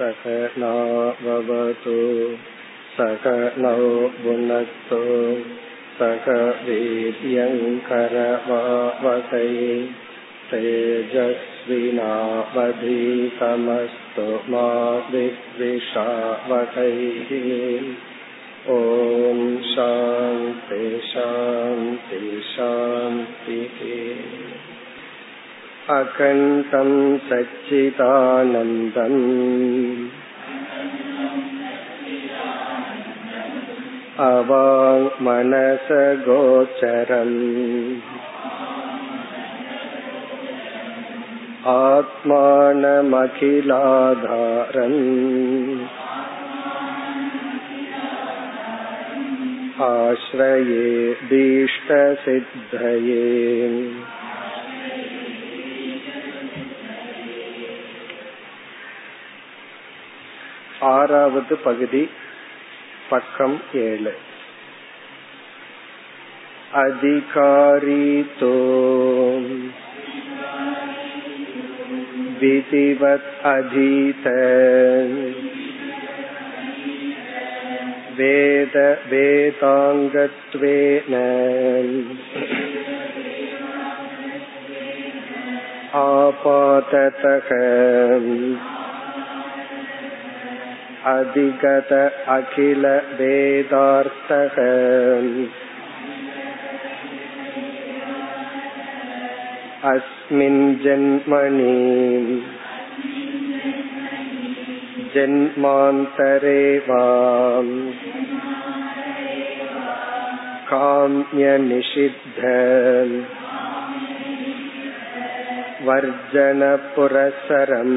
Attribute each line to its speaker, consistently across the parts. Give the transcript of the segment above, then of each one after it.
Speaker 1: सकनावतु सकनौ भुनक्तु सक वीर्यङ्करवावकै तेजस्विनावधीतमस्तु मा विद्विषावकैः ॐ शान्ति शान्ति शान्तिः अकण्ठं सच्चिदानन्दम् अवाङ्मनसगोचरम् आत्मानमखिलाधारम् आश्रये भीष्टसिद्धये ஆறாவது பகுதி பக்கம் ஏழு अधिकारितो विधिवत् अधीत वेद वेदाङ्गत्वेन आपाततः अधिगत अखिल वेदार्थः अस्मिन् जन्मनि जन्मान्तरे वाम् काम्यनिषिद्ध वर्जनपुरसरम्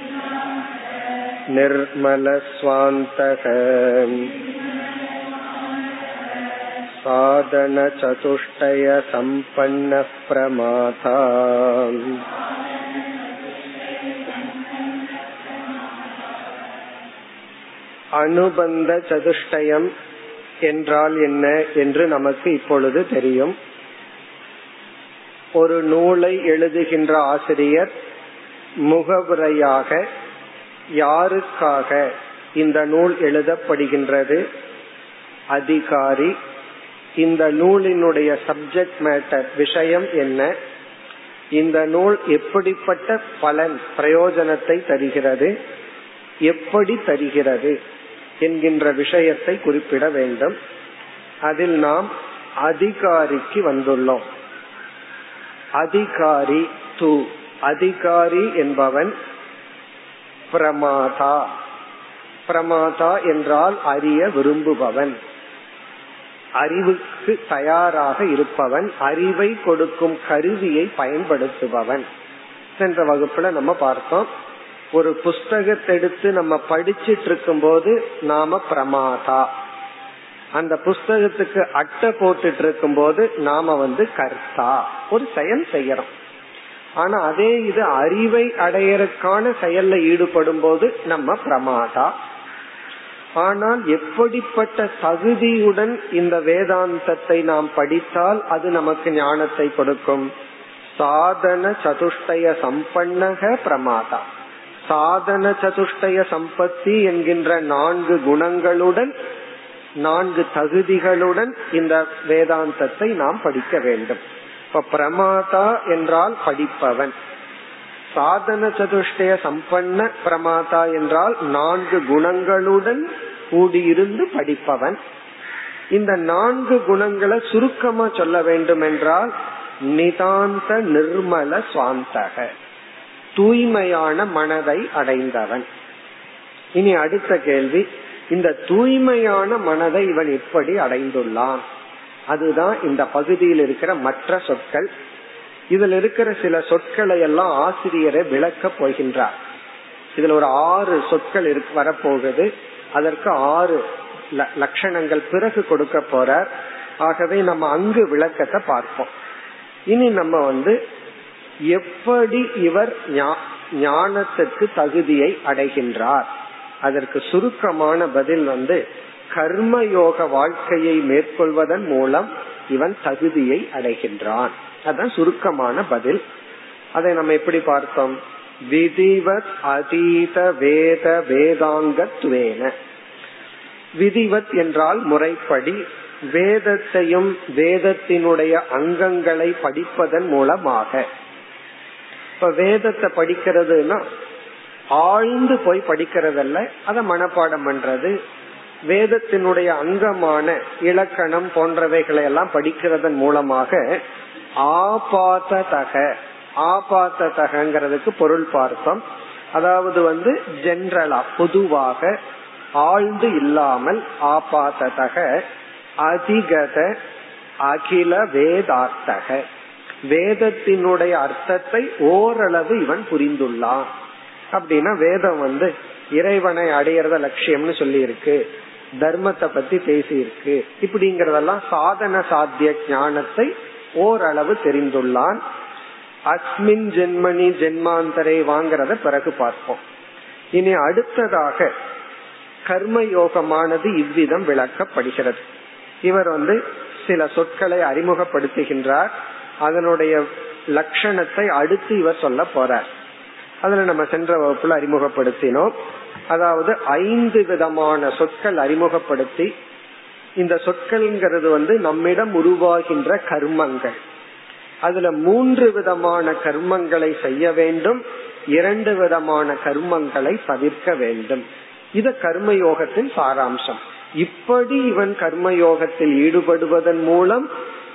Speaker 1: निर्मलस्वान्तक साधनचतुष्टयसम्पन्नः प्रमाता அனுபந்த சதுஷ்டயம் என்றால் என்ன என்று நமக்கு இப்பொழுது தெரியும் ஒரு நூலை எழுதுகின்ற ஆசிரியர் முகவுரையாக யாருக்காக இந்த நூல் எழுதப்படுகின்றது? அதிகாரி இந்த நூலினுடைய சப்ஜெக்ட் மேட்டர் விஷயம் என்ன? இந்த நூல் எப்படிப்பட்ட பலன் பிரயோஜனத்தை தருகிறது? எப்படி தருகிறது? என்கின்ற விஷயத்தை குறிப்பிட வேண்டும். அதில் நாம் அதிகாரிக்கு வந்துள்ளோம். அதிகாரி து அதிகாரி என்பவன் பிரமாதா. பிரமாதா என்றால் அறிய விரும்புபவன். அறிவுக்கு தயாராக இருப்பவன் அறிவை கொடுக்கும் கருவியை பயன்படுத்துபவன். சென்ற வகுப்புல நம்ம பார்த்தோம் ஒரு புஸ்தகத்தை எடுத்து நம்ம படிச்சிட்டு இருக்கும் போது நாம பிரமாதா. அந்த புஸ்தகத்துக்கு அட்டை போட்டுட்டு இருக்கும் போது நாம வந்து கர்த்தா. ஒரு செயல் செய்யறோம். ஆனா அதே இது அறிவை அடையறதுக்கான செயல்ல ஈடுபடும் போது நம்ம பிரமாதா. ஆனால் எப்படிப்பட்ட தகுதியுடன் இந்த வேதாந்தத்தை நாம் படித்தால் அது நமக்கு ஞானத்தை கொடுக்கும். சாதன சதுஷ்டய சம்பன்னக பிரமாதா. சாதன சதுஷ்டய சம்பத்தி என்கின்ற நான்கு குணங்களுடன் நான்கு தகுதிகளுடன் இந்த வேதாந்தத்தை நாம் படிக்க வேண்டும். இப்ப பிரமாதா என்றால் படிப்பவன். சாதன சதுஷ்டய சம்பன்ன பிரமாதா என்றால் நான்கு குணங்களுடன் கூடியிருந்து படிப்பவன். இந்த நான்கு குணங்களை சுருக்கமா சொல்ல வேண்டும் என்றால் நிதாந்த நிர்மல சுவாந்தக. தூய்மையான மனதை அடைந்தவன். இனி அடுத்த கேள்வி இந்த தூய்மையான மனதை இவன் எப்படி அடைந்துள்ளான்? அதுதான் இந்த பகுதியில் இருக்கிற மற்ற சொற்கள். இதில் இருக்கிற சில சொற்களை எல்லாம் ஆசிரியரை விளக்க போகின்றார். இதுல ஒரு ஆறு சொற்கள் இருக்கு வரப்போகுது. அதற்கு ஆறு லட்சணங்கள் பிறகு கொடுக்க போறார். ஆகவே நம்ம அங்கு விளக்கத்தை பார்ப்போம். இனி நம்ம வந்து எப்படி இவர் ஞானத்திற்கு தகுதியை அடைகின்றார். அதற்கு சுருக்கமான பதில் வந்து கர்மயோக வாழ்க்கையை மேற்கொள்வதன் மூலம் இவன் தகுதியை அடைகின்றான். அதான் சுருக்கமான பதில். அதை நம்ம எப்படி பார்த்தோம்? விதிவத் அதீத வேத வேதாங்கத்வேன விதிவத் என்றால் முறைப்படி வேதத்தையும் வேதத்தினுடைய அங்கங்களை படிப்பதன் மூலமாக. இப்ப வேதத்தை படிக்கிறதுனா ஆழ்ந்து போய் படிக்கிறதல்ல அதை மனப்பாடம் பண்றது. வேதத்தினுடைய அங்கமான இலக்கணம் போன்றவைகளை எல்லாம் படிக்கிறதன் மூலமாக ஆபாத்தக ஆபாத்ததகங்கிறதுக்கு பொருள் பார்த்தோம். அதாவது வந்து ஜென்ரலா பொதுவாக ஆழ்ந்து இல்லாமல் ஆபாத்ததக அதிகத அகில வேதார்த்தக. வேதத்தினுடைய அர்த்தத்தை ஓரளவு இவன் புரிந்துள்ளான். அப்படின்னா வேதம் வந்து இறைவனை அடையறத லட்சியம்னு சொல்லி இருக்கு தர்மத்தை பத்தி பேசியிருக்கு. இப்படிங்கறதெல்லாம் சாதன சாத்திய ஞானத்தை ஓரளவு தெரிந்துள்ளான். அஸ்மின் ஜென்மனி ஜென்மாந்தரை வாங்கறத பிறகு பார்ப்போம். இனி அடுத்ததாக கர்ம யோகமானது இவ்விதம் விளக்கப்படுகிறது. இவர் வந்து சில சொற்களை அறிமுகப்படுத்துகின்றார். அதனுடைய லட்சணத்தை அடுத்து இவர் சொல்ல போறார். அதுல நம்ம சென்ற வகுப்புல அறிமுகப்படுத்தினோம். அதாவது ஐந்து விதமான சொற்கள் அறிமுகப்படுத்தி இந்த சொற்கள்ங்கிறது வந்து நம்மிடம் உருவாகின்ற கர்மங்கள். அதுல மூன்று விதமான கர்மங்களை செய்ய வேண்டும் இரண்டு விதமான கர்மங்களை தவிர்க்க வேண்டும். இது கர்மயோகத்தின் சாராம்சம். இப்படி இவன் கர்மயோகத்தில் ஈடுபடுவதன் மூலம்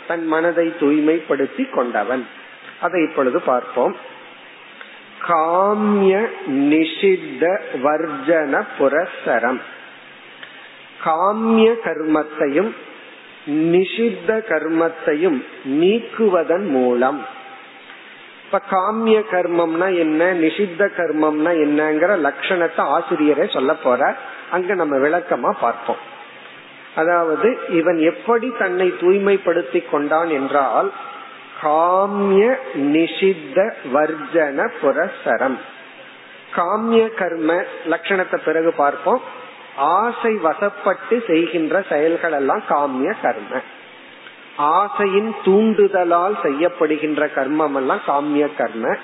Speaker 1: தன் மனதை தூய்மைப்படுத்தி கொண்டவன். அதை இப்பொழுது பார்ப்போம். காமிய நிஷித்த வர்ஜன புரசரம் காமிய கர்மத்தையும் நிஷித்த கர்மத்தையும் நீக்குவதன் மூலம். இப்ப காமிய கர்மம்னா என்ன நிஷித்த கர்மம்னா என்னங்கிற லட்சணத்தை ஆசிரியரே சொல்ல போற அங்க நம்ம விளக்கமா பார்ப்போம். அதாவது இவன் எப்படி தன்னை தூய்மைப்படுத்தி கொண்டான் என்றால் காமிய நிஷித்த வர்ஜன புரசரம் காமிய கர்ம லட்சணத்தை பிறகு பார்ப்போம். ஆசை வசப்பட்டு செய்கின்ற செயல்கள் எல்லாம் காமிய கர்ம ஆசையின் தூண்டுதலால் செய்யப்படுகின்ற கர்மம் எல்லாம் காமிய கர்ம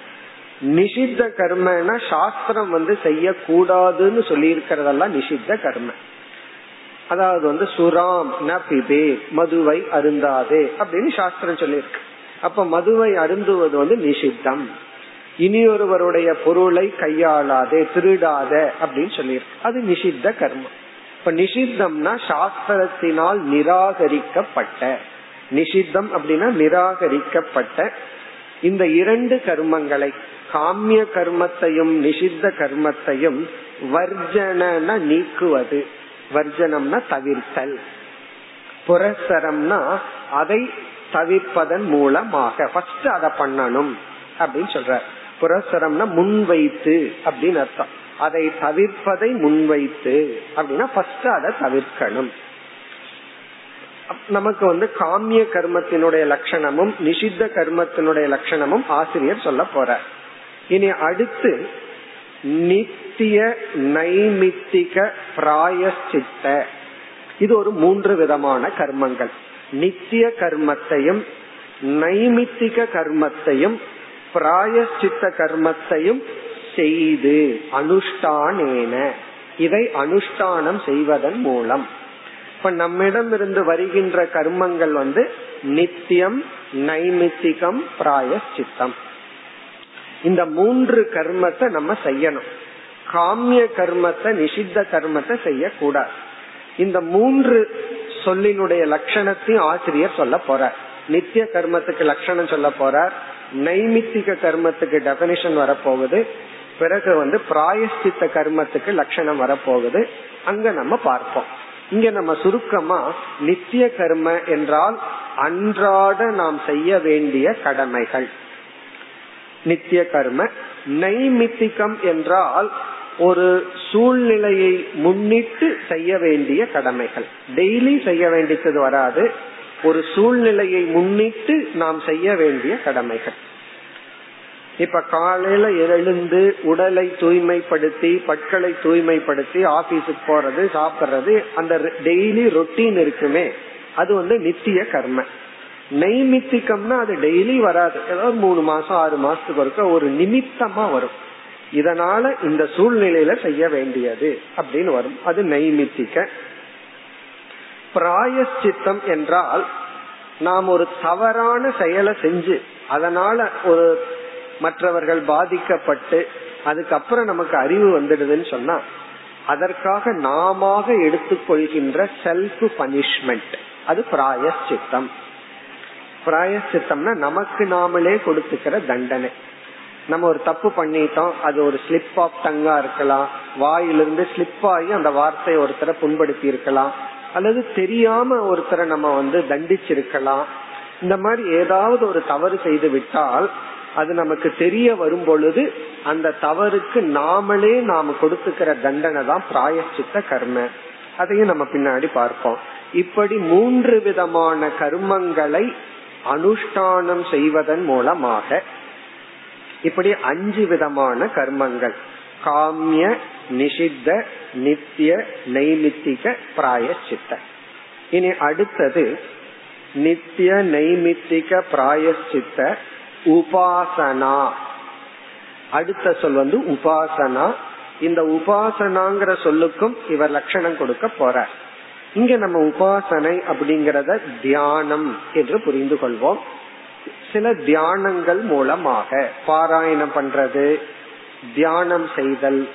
Speaker 1: நிஷித்த கர்மனா சாஸ்திரம் வந்து செய்யக்கூடாதுன்னு சொல்லி இருக்கிறதெல்லாம் நிஷித்த கர்ம அதாவது வந்து சுராம் ந பிபே மதுவை அருந்தாதே அப்படின்னு சாஸ்திரம் சொல்லியிருக்கு. அப்ப மதுவை அருந்துவது வந்து நிஷித்தம். இனியொருவருடைய பொருளை கையாளாதே திருடாத அப்படின்னு சொல்லியிருக்கு. அது நிஷித்த கர்மம். இப்ப நிஷித்தம்னா சாஸ்திரத்தினால் நிராகரிக்கப்பட்ட நிஷித்தம் அப்படின்னா நிராகரிக்கப்பட்ட இந்த இரண்டு கர்மங்களை காமிய கர்மத்தையும் நிஷித்த கர்மத்தையும் வர்ஜன நீக்குவது. வர்ஜனம்னா தவிர்த்தல். புரசரம்னா அதை தவிர்ப்பதன் மூலமாக. ஃபர்ஸ்ட் அதை பண்ணணும் அப்படின்னு சொல்ற. புரசரம்னா முன்வைத்து அப்படின்னு அர்த்தம். அதை தவிர்ப்பதை முன்வைத்து அப்படின்னா ஃபர்ஸ்ட் அதை தவிர்க்கணும். நமக்கு வந்து காமிய கர்மத்தினுடைய லட்சணமும் நிஷித்த கர்மத்தினுடைய லட்சணமும் ஆசிரியர் சொல்ல போற இனி அடுத்து நித்திய நைமித்திக பிராயச்சித்த இது ஒரு மூன்று விதமான கர்மங்கள். நித்திய கர்மத்தையும் நைமித்திக கர்மத்தையும் பிராயச்சித்த கர்மத்தையும் செய்து அனுஷ்டானேன. இதை அனுஷ்டானம் செய்வதன் மூலம். இப்ப நம்மிடம் இருந்து வருகின்ற கர்மங்கள் வந்து நித்தியம் நைமித்திகம் பிராயச்சித்தம் இந்த மூன்று கர்மத்தை நம்ம செய்யணும். காமிய கர்மத்தை நிஷித்த கர்மத்தை செய்யக்கூடாது. இந்த மூன்று சொல்லினுடைய லட்சணத்தையும் ஆசிரியர் சொல்ல போறார். நித்திய கர்மத்துக்கு லட்சணம் சொல்ல போறார். நைமித்திக கர்மத்துக்கு டெபனிஷன் வரப்போகுது. பிறகு வந்து பிராயஷ்டித்த கர்மத்துக்கு லட்சணம் வரப்போகுது. அங்க நம்ம பார்ப்போம். இங்க நம்ம சுருக்கமா நித்திய கர்ம என்றால் அன்றாட நாம் செய்ய வேண்டிய கடமைகள். நித்திய கர்ம. நைமித்திகம் என்றால் ஒரு சூழ்நிலையை முன்னிட்டு செய்ய வேண்டிய கடமைகள். டெய்லி செய்ய வேண்டியது வராது. ஒரு சூழ்நிலையை முன்னிட்டு நாம் செய்ய வேண்டிய கடமைகள். இப்ப காலையில எழுந்து உடலை தூய்மைப்படுத்தி பற்களை தூய்மைப்படுத்தி ஆபீஸுக்கு போறது சாப்பிடுறது அந்த டெய்லி ரொட்டீன் இருக்குமே. அது வந்து நித்திய கர்ம. நெய்மித்திக்கம்னா அது டெய்லி வராது. ஏதாவது மூணு மாசம் ஆறு மாசத்துக்கு ஒருக்க ஒரு நிமித்தமா வரும். இதனால இந்த சூழ்நிலையில செய்ய வேண்டியது அப்படின்னு வரும். அது நெய்மித்திக்க பிராயச்சித்தம் என்றால் நாம் ஒரு தவறான செயலை செஞ்சு அதனால ஒரு மற்றவர்கள் பாதிக்கப்பட்டு அதுக்கப்புறம் நமக்கு அறிவு வந்துடுதுன்னு சொன்னா அதற்காக நாம எடுத்துக்கொள்கின்ற செல்ஃப் பனிஷ்மெண்ட் அது பிராயச்சித்தம் பிராயச்சித்தம்னா நமக்கு நாமளே கொடுத்துக்கிற தண்டனை. நம்ம ஒரு தப்பு பண்ணிட்டோம் அது ஒரு ஸ்லிப் ஆஃப் டங்கா இருக்கலாம். வாயிலிருந்து ஸ்லிப் ஆகி அந்த வார்த்தையை ஒருத்தரை புண்படுத்தி இருக்கலாம் அல்லது தெரியாம ஒருத்தரை நம்ம வந்து தண்டிச்சிருக்கலாம். இந்த மாதிரி ஏதாவது ஒரு தவறு செய்து விட்டால் அது நமக்கு தெரிய வரும் பொழுது அந்த தவறுக்கு நாமளே நாம கொடுத்துக்கிற தண்டனை தான் பிராயச்சித்த கர்ம. அதையும் நம்ம பின்னாடி பார்ப்போம். இப்படி மூன்று விதமான கர்மங்களை அனுஷ்டானம் செய்வதன் மூலமாக இப்படி அஞ்சு விதமான கர்மங்கள். காமிய நிஷித்த நித்திய நைமித்திக பிராயச்சித்த. இனி அடுத்தது நித்திய நைமித்திக பிராயச்சித்த உபாசனா. அடுத்த சொல் வந்து உபாசனா. இந்த உபாசனாங்கிற சொல்லுக்கும் இவர் லட்சணம் கொடுக்க போறார். இங்க நம்ம உபாசனை அப்படிங்கறத தியானம் என்று புரிந்து கொள்வோம். சில தியானங்கள் மூலமாக பாராயணம் பண்றது தியானம் செய்தல்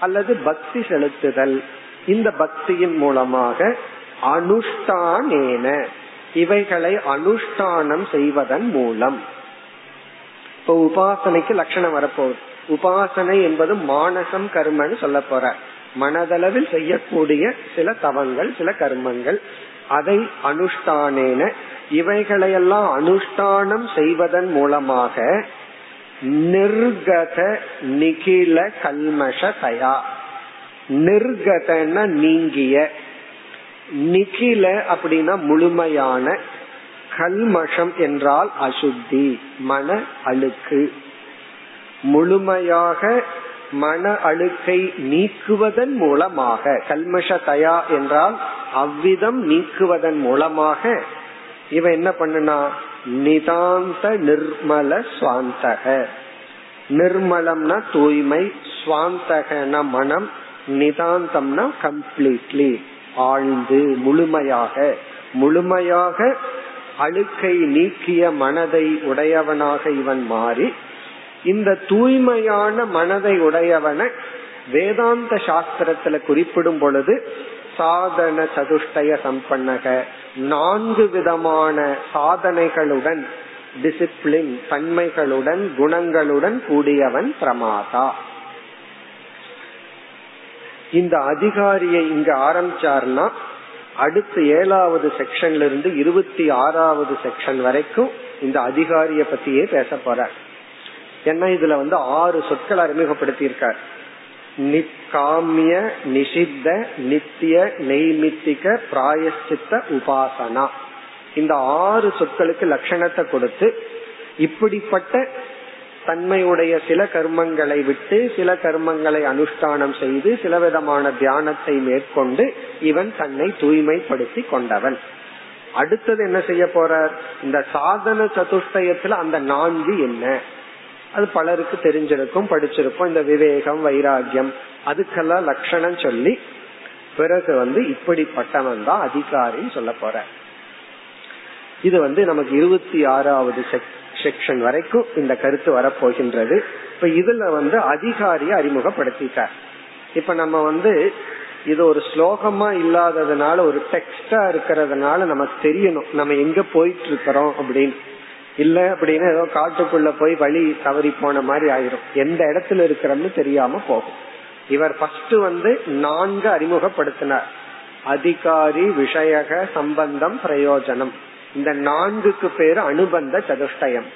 Speaker 1: அல்லது பக்தி செலுத்துதல் இந்த பக்தியின் மூலமாக அனுஷ்டானேன இவைகளை அனுஷ்டானம் செய்வதன் மூலம். இப்ப உபாசனைக்கு லட்சணம் வரப்போகுது. உபாசனை என்பது மானசம் கர்மன்னு சொல்ல போற. மனதளவில் செய்யக்கூடிய சில தவங்கள் சில கர்மங்கள் அதை அனுஷ்டானேன இவைகளையெல்லாம் அனுஷ்டானம் செய்வதன் மூலமாக நிர்கத நிகில கல்மஷ தயா. நிர்கதன நீங்கிய. நிகில அப்படின்னா முழுமையான. கல்மஷம் என்றால் அசுத்தி மன அழுக்கு. முழுமையாக மன அழுக்கை நீக்குவதன் மூலமாக கல்மஷ தயா என்றால் அவ்விதம் நீக்குவதன் மூலமாக இவன் என்ன பண்ணுனா நிதாந்த நிர்மல சுவாந்தக. நிர்மலம்னா தூய்மை சுவாந்தகன மனம் நிதாந்தம்னா கம்ப்ளீட்லி ஆழ்ந்து முழுமையாக. முழுமையாக அழுக்கை நீக்கிய மனதை உடையவனாக இவன் மாறி இந்த தூய்மையான மனதை உடையவன வேதாந்த சாஸ்திரத்துல குறிப்பிடும் பொழுது சாதன சதுஷ்டய சம்பன்னக நான்கு விதமான சாதனைகளுடன் டிசிப்ளின் தன்மைகளுடன் குணங்களுடன் கூடியவன் பிரமாதா. இந்த அதிகாரியை இங்க ஆரம்பிச்சார்னா அடுத்த ஏழாவது செக்ஷன்ல இருந்து இருபத்தி ஆறாவது செக்ஷன் வரைக்கும் இந்த அதிகாரிய பத்தியே பேச போற ஏன்னா இதுல வந்து ஆறு சொற்கள் அறிமுகப்படுத்தி இருக்கார். நிக்காமிய நிஷித்த நித்திய நெய்மித்திக பிராயசித்த உபாசனா. இந்த ஆறு சொற்களுக்கு லட்சணத்தை கொடுத்து இப்படிப்பட்ட தன்மையுடைய சில கர்மங்களை விட்டு சில கர்மங்களை அனுஷ்டானம் செய்து சில விதமான தியானத்தை மேற்கொண்டு இவன் தன்னை தூய்மைப்படுத்தி கொண்டவன். அடுத்தது என்ன செய்ய போறார்? இந்த சாதன சதுஷ்டயத்துல அந்த நான்கு என்ன? அது பலருக்கு தெரிஞ்சிருக்கும் படிச்சிருக்கும். இந்த விவேகம் வைராகியம் அதுக்கெல்லாம் லட்சணம் சொல்லி பிறகு வந்து இப்படிப்பட்டவன் தான் அதிகாரின்னு சொல்ல போற. இது வந்து நமக்கு இருபத்தி ஆறாவது செக்ஷன் வரைக்கும் இந்த கருத்து வரப்போகின்றது. இப்ப இதுல வந்து அதிகாரியை அறிமுகப்படுத்திட்டார். இப்ப நம்ம வந்து இது ஒரு ஸ்லோகமா இல்லாததுனால ஒரு டெக்ஸ்டா இருக்கிறதுனால நமக்கு தெரியணும். நம்ம எங்க போயிட்டு இருக்கிறோம் அப்படின்னு. இல்ல அப்படின்னா ஏதோ காட்டுக்குள்ள போய் வழி தவறி போன மாதிரி ஆயிரும். எந்த இடத்துல இருக்கிறோம்னு தெரியாம போகும். இவர் ஃபர்ஸ்ட் வந்து நான்கு அறிமுகப்படுத்தினார். அதிகாரி விஷயக சம்பந்தம் பிரயோஜனம். இந்த நான்குக்கு பேர் அனுபந்த சதுஷ்டயம்.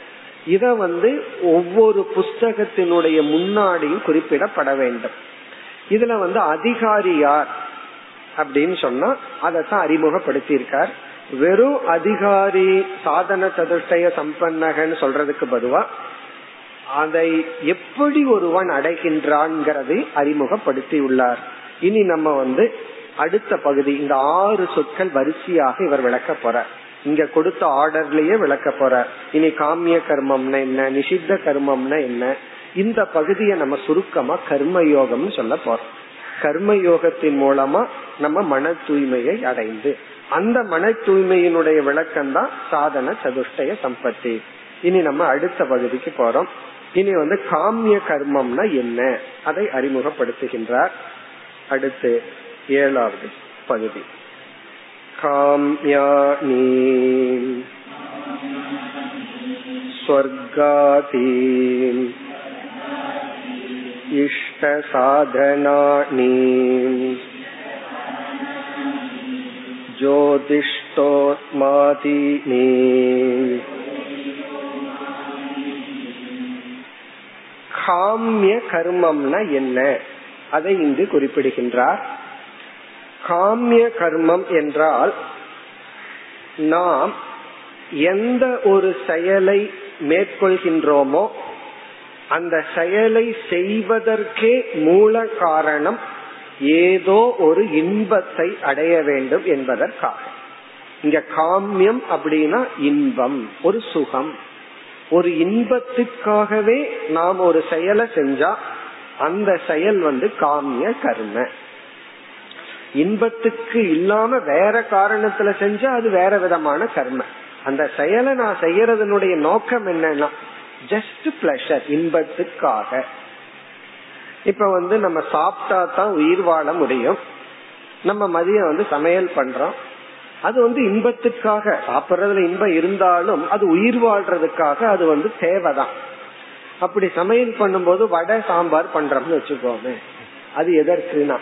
Speaker 1: இத வந்து ஒவ்வொரு புஸ்தகத்தினுடைய முன்னாடியும் குறிப்பிடப்பட வேண்டும். இதுல வந்து அதிகாரி யார் அப்படின்னு சொன்னா அதைத்தான் அறிமுகப்படுத்தி இருக்கார் வெறும் அதிகாரி சாதன சதுஷ்டய சம்பன்னகன்னு சொல்றதுக்கு பதுவா அதை எப்படி ஒருவன் அடைகின்றான்ங்கிறதை அறிமுகப்படுத்தி உள்ளார் இனி நம்ம வந்து அடுத்த பகுதி இந்த ஆறு சொற்கள் வரிசையாக இவர் விளக்க போற இங்க கொடுத்த ஆர்டர்லயே விளக்க போற இனி காமிய கர்மம்னா என்ன நிஷித்த கர்மம்னா என்ன இந்த பகுதியை நம்ம சுருக்கமா கர்மயோகம்னு சொல்ல போறோம். கர்மயோகத்தின் மூலமா நம்ம மன தூய்மையை அடைந்து அந்த மன தூய்மையினுடைய விளக்கம் தான் சாதன சதுஷ்டய சம்பத்தி இனி நம்ம அடுத்த பகுதிக்கு போறோம் இனி வந்து காமிய கர்மம்னா என்ன அதை அறிமுகப்படுத்துகின்றார் அடுத்து ஏழாவது பகுதி காமியானி ஸ்வர்காதி इष्टसाधनानि ज्योतिष्टोत्मादीनि காமிய கர்மம்னா என்ன அதை இங்கு குறிப்பிடுகின்றார் காமிய கர்மம் என்றால் நாம் எந்த ஒரு செயலை மேற்கொள்கின்றோமோ அந்த செயலை செய்வதற்கே மூல காரணம் ஏதோ ஒரு இன்பத்தை அடைய வேண்டும் என்பதற்காக இங்க காமியம் அப்படின்னா இன்பம் ஒரு சுகம். ஒரு இன்பத்திற்காகவே நாம் ஒரு செயலை செஞ்சா அந்த செயல் வந்து காமிய கர்ம. இன்பத்துக்கு இல்லாம வேற காரணத்துல செஞ்சா அது வேற விதமான கர்ம. அந்த செயலை நான் செய்யறதனுடைய நோக்கம் என்னன்னா ஜஸ்ட் பிளஷர் இன்பத்துக்காக. இப்ப வந்து நம்ம சாப்பிட்டா தான் உயிர் வாழ முடியும். நம்ம மதியம் வந்து சமையல் பண்றோம். அது வந்து இன்பத்துக்காக சாப்பிட்றதுல இன்பம் இருந்தாலும் அது உயிர் வாழ்றதுக்காக அது வந்து தேவைதான். அப்படி சமையல் பண்ணும்போது வடை சாம்பார் பண்றோம்னு வச்சுக்கோமே. அது எதற்குனா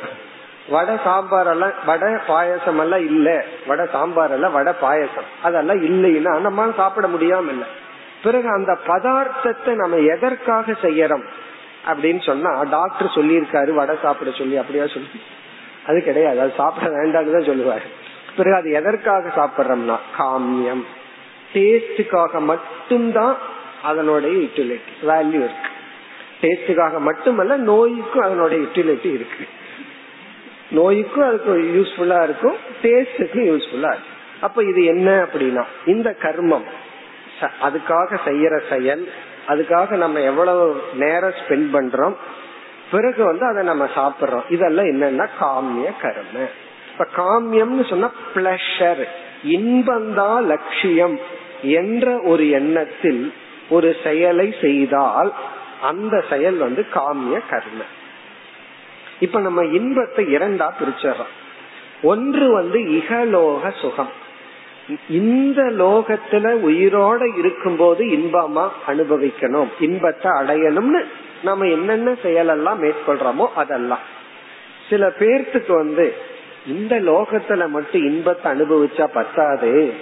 Speaker 1: வடை சாம்பார் எல்லாம் வடை பாயசம் எல்லாம் இல்ல. வடை சாம்பார் எல்லாம் வடை பாயசம். அதெல்லாம் இல்லைன்னா நம்ம சாப்பிட முடியாம இல்ல. பிறகு அந்த பதார்த்தத்தை நம்ம எதற்காக செய்யறோம்? அப்படின்னு சொன்னா டாக்டர் சொல்லியிருக்காரு வடை சாப்பிட சொல்லி அப்படியா சொல்லி. அது கிடையாது அது சாப்பிட வேண்டாம்னு தான் சொல்லுவாரு. பிறகு அது எதற்காக சாப்பிடுறோம்னா காமியம். டேஸ்டுக்காக மட்டும்தான் அதனுடைய யூட்டிலிட்டி வேல்யூ இருக்கு. டேஸ்டுக்காக மட்டுமல்ல நோய்க்கும் அதனுடைய யூட்டிலிட்டி இருக்கு. நோய்க்கும் அதுக்கு யூஸ்ஃபுல்லா இருக்கும் டேஸ்டுக்கும் யூஸ்ஃபுல்லா இருக்கும். அப்ப இது என்ன அப்படின்னா இந்த கர்மம் அதுக்காக செய்யற செயல் அதுக்காக நம்ம எவ்வளவு நேரம் ஸ்பெண்ட் பண்றோம் பிறகு வந்து அதை நம்ம சாப்பிடுறோம். இதெல்லாம் என்னன்னா காமிய கர்ம. இப்ப காமியம்னு சொன்னா பிளஷர் இன்பந்தான் லட்சியம் என்ற ஒரு எண்ணத்தில் ஒரு செயலை செய்தால் அந்த செயல் வந்து காமிய கர்ம. இப்ப நம்ம இன்பத்தை இரண்டா பிரிச்சறோம் ஒன்று வந்து இகலோக சுகம். இந்த லோகத்துல உயிரோட இருக்கும்போது இன்பமா அனுபவிக்கணும். இன்பத்தை அடையணும்னு நம்ம என்னென்ன செயலெல்லாம் மேற்கொள்றோமோ அதெல்லாம். சில பேர்த்துக்கு வந்து இந்த லோகத்துல மட்டும் இன்பத்தை அனுபவிச்சா பத்தாது.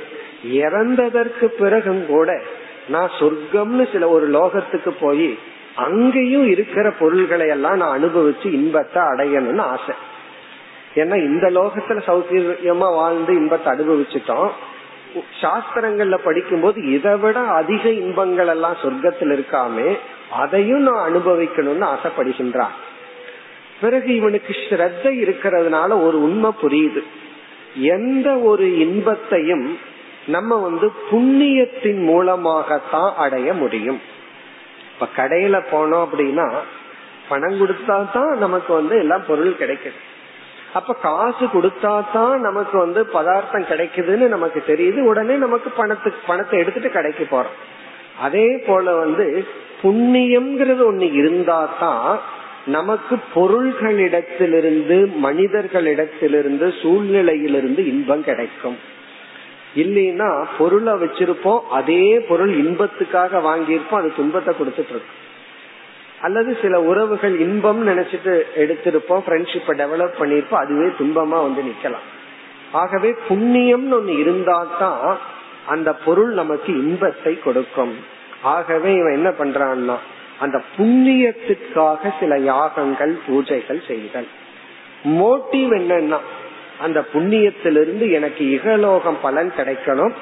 Speaker 1: இறந்ததற்கு பிறகும் கூட நான் சொர்க்கம்னு சில ஒரு லோகத்துக்கு போய் அங்கேயும் இருக்கிற பொருள்களை எல்லாம் நான் அனுபவிச்சு இன்பத்தை அடையணும்னு ஆசை. ஏன்னா இந்த லோகத்துல சௌகரியமா வாழ்ந்து இன்பத்தை அனுபவிச்சுட்டோம். சாஸ்திரங்கள்ல படிக்கும்போது இதை விட அதிக இன்பங்கள் எல்லாம் சொர்க்கத்தில் இருக்காமே அதையும் நான் அனுபவிக்கணும்னு ஆசைப்படுகின்றான். பிறகு இவனுக்கு ஸ்ரத்த இருக்கிறதுனால ஒரு உண்மை புரியுது. எந்த ஒரு இன்பத்தையும் நம்ம வந்து புண்ணியத்தின் மூலமாகத்தான் அடைய முடியும். இப்ப கடையில போனோம் அப்படின்னா பணம் கொடுத்தா தான் நமக்கு வந்து எல்லாம் பொருள் கிடைக்கும். அப்ப காசு கொடுத்தா தான் நமக்கு வந்து பதார்த்தம் கிடைக்குதுன்னு நமக்கு தெரியுது. உடனே நமக்கு பணத்துக்கு பணத்தை எடுத்துட்டு கடைக்கு போறோம். அதே போல வந்து புண்ணியம்ங்கிறது ஒண்ணு இருந்தா தான் நமக்கு பொருள்களிடத்திலிருந்து மனிதர்களிடத்திலிருந்து சூழ்நிலையிலிருந்து இன்பம் கிடைக்கும். இல்லைன்னா பொருளை வச்சிருப்போம் அதே பொருள் இன்பத்துக்காக வாங்கியிருப்போம் அது துன்பத்தை கொடுத்துட்டு இருக்கும் அல்லது சில உறவுகள் இன்பம் நினைச்சிட்டு எடுத்திருப்போம் ஃப்ரெண்ட்ஷிப்பை டெவலப் பண்ணிருப்போம் அதுவே துன்பமா வந்து நிக்கலாம். ஆகவே புண்ணியம்னு ஒண்ணு இருந்தா தான் அந்த பொருள் நமக்கு இன்பத்தை கொடுக்கும். ஆகவே இவன் என்ன பண்றான்னா அந்த புண்ணியத்துக்காக சில யாகங்கள் பூஜைகள் செய்தல். மோட்டிவ் என்னன்னா அந்த புண்ணியத்திலிருந்து எனக்கு இகலோகம் பலன் கிடைக்கணும்.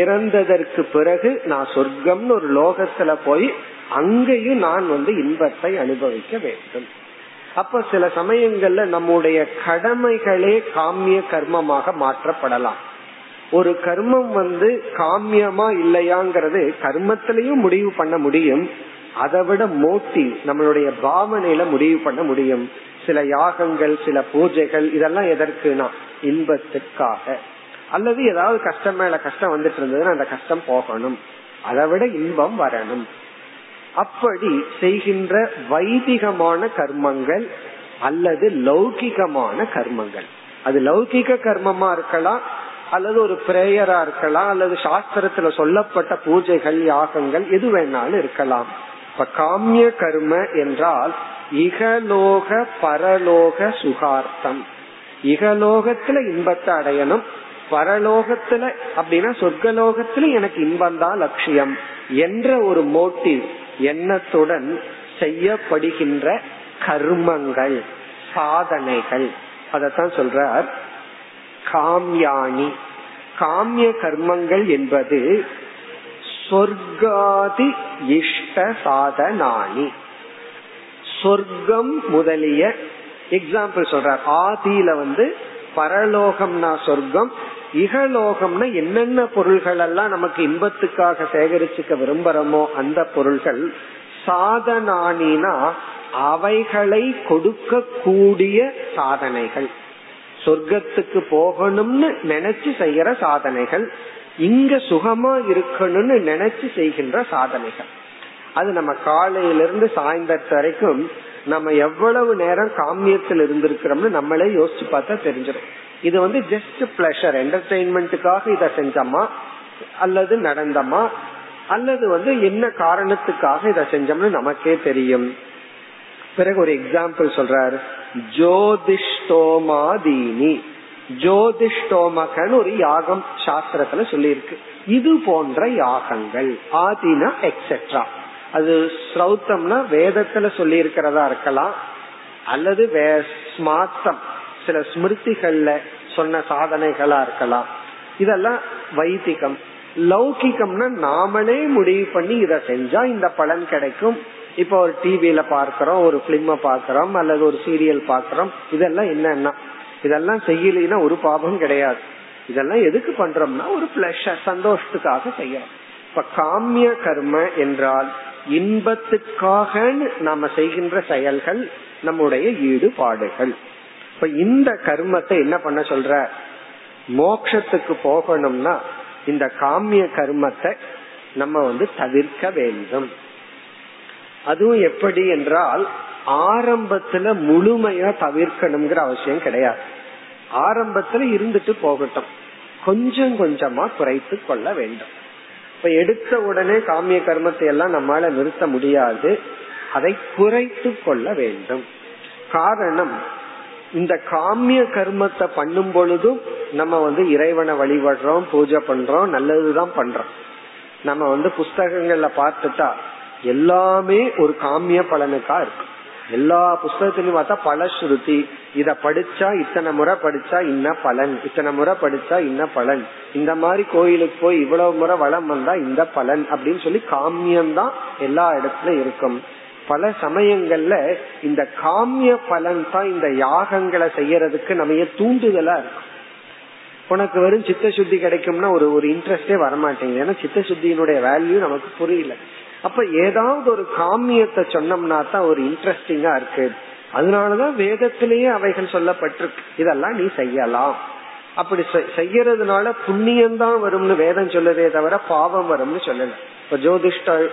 Speaker 1: இறந்ததற்கு பிறகு நான் சொர்க்கம்னு ஒரு லோகத்துல போய் அங்கேயும் நான் வந்து இன்பத்தை அனுபவிக்க வேண்டும். அப்ப சில சமயங்கள்ல நம்முடைய கடமைகளே காமிய கர்மமாக மாற்றப்படலாம். ஒரு கர்மம் வந்து காமியமா இல்லையாங்கிறது கர்மத்திலையும் முடிவு பண்ண முடியும். அதை விட மோட்டிவ் நம்மளுடைய பாவனையில முடிவு பண்ண முடியும். சில யாகங்கள் சில பூஜைகள் இதெல்லாம் எதற்குனா இன்பத்துக்காக அல்லது ஏதாவது கஷ்டம் மேல கஷ்டம் வந்துட்டு இருந்ததுன்னா அந்த கஷ்டம் போகணும். அதை விட இன்பம் வரணும். அப்படி செய்கின்ற வைதிகமான கர்மங்கள் அல்லது லௌகிகமான கர்மங்கள். அது லௌகிக கர்மமா இருக்கலாம் அல்லது ஒரு பிரேயரா இருக்கலாம் அல்லது சாஸ்திரத்துல சொல்லப்பட்ட பூஜைகள் யாகங்கள் எது வேணாலும் இருக்கலாம். இப்ப காமிய கர்ம என்றால் இகலோக பரலோக சுகார்த்தம். இகலோகத்துல இன்பத்தை அடையணும் பரலோகத்துல அப்படின்னா சொர்க்கலோகத்துல எனக்கு இன்பம் தான் லட்சியம் என்ற ஒரு மோட்டிவ் எண்ணத்துடன் செய்யப்படுகின்ற கர்மங்கள் சாதனைகள். அதத்தான் சொல்றார். காம்யாணி. காமிய கர்மங்கள் என்பது சொர்க்காதி இஷ்ட சாதனானி சொர்க்கம் முதலிய எக்ஸாம்பிள் சொல்றார். ஆதியில வந்து பரலோகம்னா சொர்க்கம் இகலோகம்னா என்னென்ன பொருள்கள் எல்லாம் நமக்கு இன்பத்துக்காக சேகரிச்சுக்க விரும்புறோமோ அந்த பொருள்கள் சாதனானினா அவைகளை கொடுக்க கூடிய சாதனைகள். சொர்க்கத்துக்கு போகணும்னு நினைச்சு செய்யற சாதனைகள் இங்க சுகமா இருக்கணும்னு நினைச்சு செய்கின்ற சாதனைகள். அது நம்ம காலையிலிருந்து சாயந்தரத்து வரைக்கும் நம்ம எவ்வளவு நேரம் காமியத்தில் இருந்திருக்கிறோம்னு நம்மளே யோசிச்சு பார்த்தா தெரிஞ்சிடும் இது வந்து ஜஸ்ட் பிளஷர் என்டர்டைன்மெண்ட்டுக்காக இதை செஞ்சோமா? அல்லது நடந்தமா? அல்லது வந்து என்ன காரணத்துக்காக இதை செஞ்சோம்னு நமக்கே தெரியும். பிறகு ஒரு எக்ஸாம்பிள் சொல்றார். ஜோதிஷ்டோமாதீனி. ஜோதிஷ்டோமகன்னு ஒரு யாகம் சாஸ்திரத்துல சொல்லியிருக்கு. இது போன்ற யாகங்கள் ஆதினா எக்ஸெட்ரா அது ஸ்ரௌத்தம்னா வேதத்துல சொல்லி இருக்கிறதா இருக்கலாம். அல்லது ஸ்மார்த்தம். சில ஸ்மிருதிகள்ல சொன்ன சாதனைகளா இருக்கலாம். இதெல்லாம் வைதிகம். லௌகிகம்னா நாமளே முடிவு பண்ணி இத செஞ்சா இந்த பலன் கிடைக்கும். இப்ப ஒரு டிவியில பாக்கிறோம் ஒரு பிலிம பாக்கிறோம் அல்லது ஒரு சீரியல் பாக்கிறோம் இதெல்லாம் என்னன்னா இதெல்லாம் செய்யலைன்னா ஒரு பாபம் கிடையாது. இதெல்லாம் எதுக்கு பண்றோம்னா ஒரு பிளஷர் சந்தோஷத்துக்காக செய்யறோம். இப்ப காமிய கர்ம என்றால் இன்பத்துக்காக நாம செய்கின்ற செயல்கள் நம்முடைய ஈடுபாடுகள். இப்ப இந்த கர்மத்தை என்ன பண்ண சொல்ற? மோக்ஷத்துக்கு போகணும்னா இந்த காமிய கர்மத்தை நம்ம வந்து தவிர்க்க வேண்டும். அதுவும் எப்படி என்றால் ஆரம்பத்துல முழுமையா தவிர்க்கணுங்கிற அவசியம் கிடையாது. ஆரம்பத்துல இருந்துட்டு போகட்டும். கொஞ்சம் கொஞ்சமா குறைத்து கொள்ள வேண்டும். இப்ப எடுத்த உடனே காமிய கர்மத்தை எல்லாம் நம்மால நிறுத்த முடியாது. அதை குறைத்து கொள்ள வேண்டும். காரணம் இந்த காமிய கர்மத்தை பண்ணும் பொழுதும் நம்ம வந்து இறைவனை வழிபடுறோம் பூஜை பண்றோம் நல்லதுதான் பண்றோம். நம்ம வந்து புஸ்தகங்கள்ல பார்த்துட்டா எல்லாமே ஒரு காமிய பலனுக்கா இருக்கு. எல்லா புஸ்தகத்திலையும் பார்த்தா பலஸ்ருதி இத படிச்சா இத்தனை முறை படிச்சா இன்ன பலன். இத்தனை முறை படிச்சா இன்ன பலன். இந்த மாதிரி கோயிலுக்கு போய் இவ்வளவு முறை வளம் வந்தா இந்த பலன் அப்படின்னு சொல்லி காமியம் தான் எல்லா இடத்துலயும் இருக்கும். பல சமயங்கள்ல இந்த காமிய பலன் தான் இந்த யாகங்களை செய்யறதுக்கு நம்ம தூண்டுதலா இருக்கும்? உனக்கு வெறும் சித்த சுத்தி கிடைக்கும்னா ஒரு ஒரு இன்ட்ரெஸ்டே வரமாட்டேங்குது. ஏன்னா சித்த சுத்தியினுடைய வேல்யூ நமக்கு புரியல. அப்ப ஏதாவது ஒரு காமியத்தை சொன்னோம்னா தான் ஒரு இன்ட்ரெஸ்டிங்கா இருக்கு. அதனாலதான் வேதத்திலேயே அவைகள் சொல்லப்பட்டிருக்கு. இதெல்லாம் நீ செய்யலாம். அப்படி செய்யறதுனால புண்ணியம் தான் வரும்னு வேதம் சொல்லுதே தவிர பாவம் வரும்னு சொல்லல. இப்ப ஜோதிஷ்ட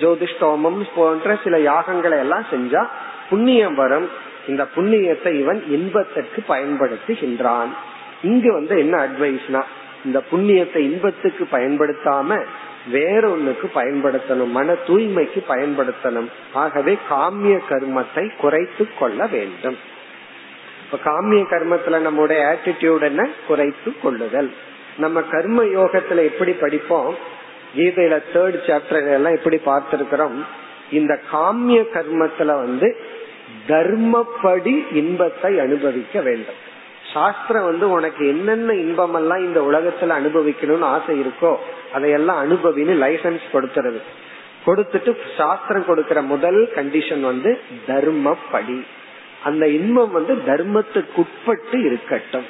Speaker 1: ஜோதிஷ்டோமம் போன்ற சில யாகங்களை எல்லாம் செஞ்சா புண்ணியம் வரும். இந்த புண்ணியத்தை இவன் இன்பத்திற்கு பயன்படுத்துகின்றான். இங்கு வந்து என்ன அட்வைஸ்னா இந்த புண்ணியத்தை இன்பத்துக்கு பயன்படுத்தாம வேற ஒண்ணுக்கு பயன்படுத்தணும் மன தூய்மைக்கு பயன்படுத்தணும். ஆகவே காமிய கர்மத்தை குறைத்து கொள்ள வேண்டும். இப்ப காமிய கர்மத்துல நம்முடைய ஆட்டிடியூட் என்ன? குறைத்து கொள்ளுதல். நம்ம கர்ம யோகத்துல எப்படி படிப்போம்? கீதையில தேர்ட் சாப்டர் எல்லாம் எப்படி பார்த்திருக்கிறோம். இந்த காமிய கர்மத்துல வந்து தர்மப்படி இன்பத்தை அனுபவிக்க வேண்டும். சாஸ்திரம் வந்து உனக்கு என்னென்ன இன்பம் எல்லாம் இந்த உலகத்துல அனுபவிக்கணும்னு ஆசை இருக்கோ அதையெல்லாம் அனுபவின்னு லைசன்ஸ் கொடுத்துறது கொடுத்துட்டு சாஸ்திரம் கொடுக்கிற முதல் கண்டிஷன் வந்து தர்மப்படி. அந்த இன்பம் வந்து தர்மத்துக்குட்பட்டு இருக்கட்டும்.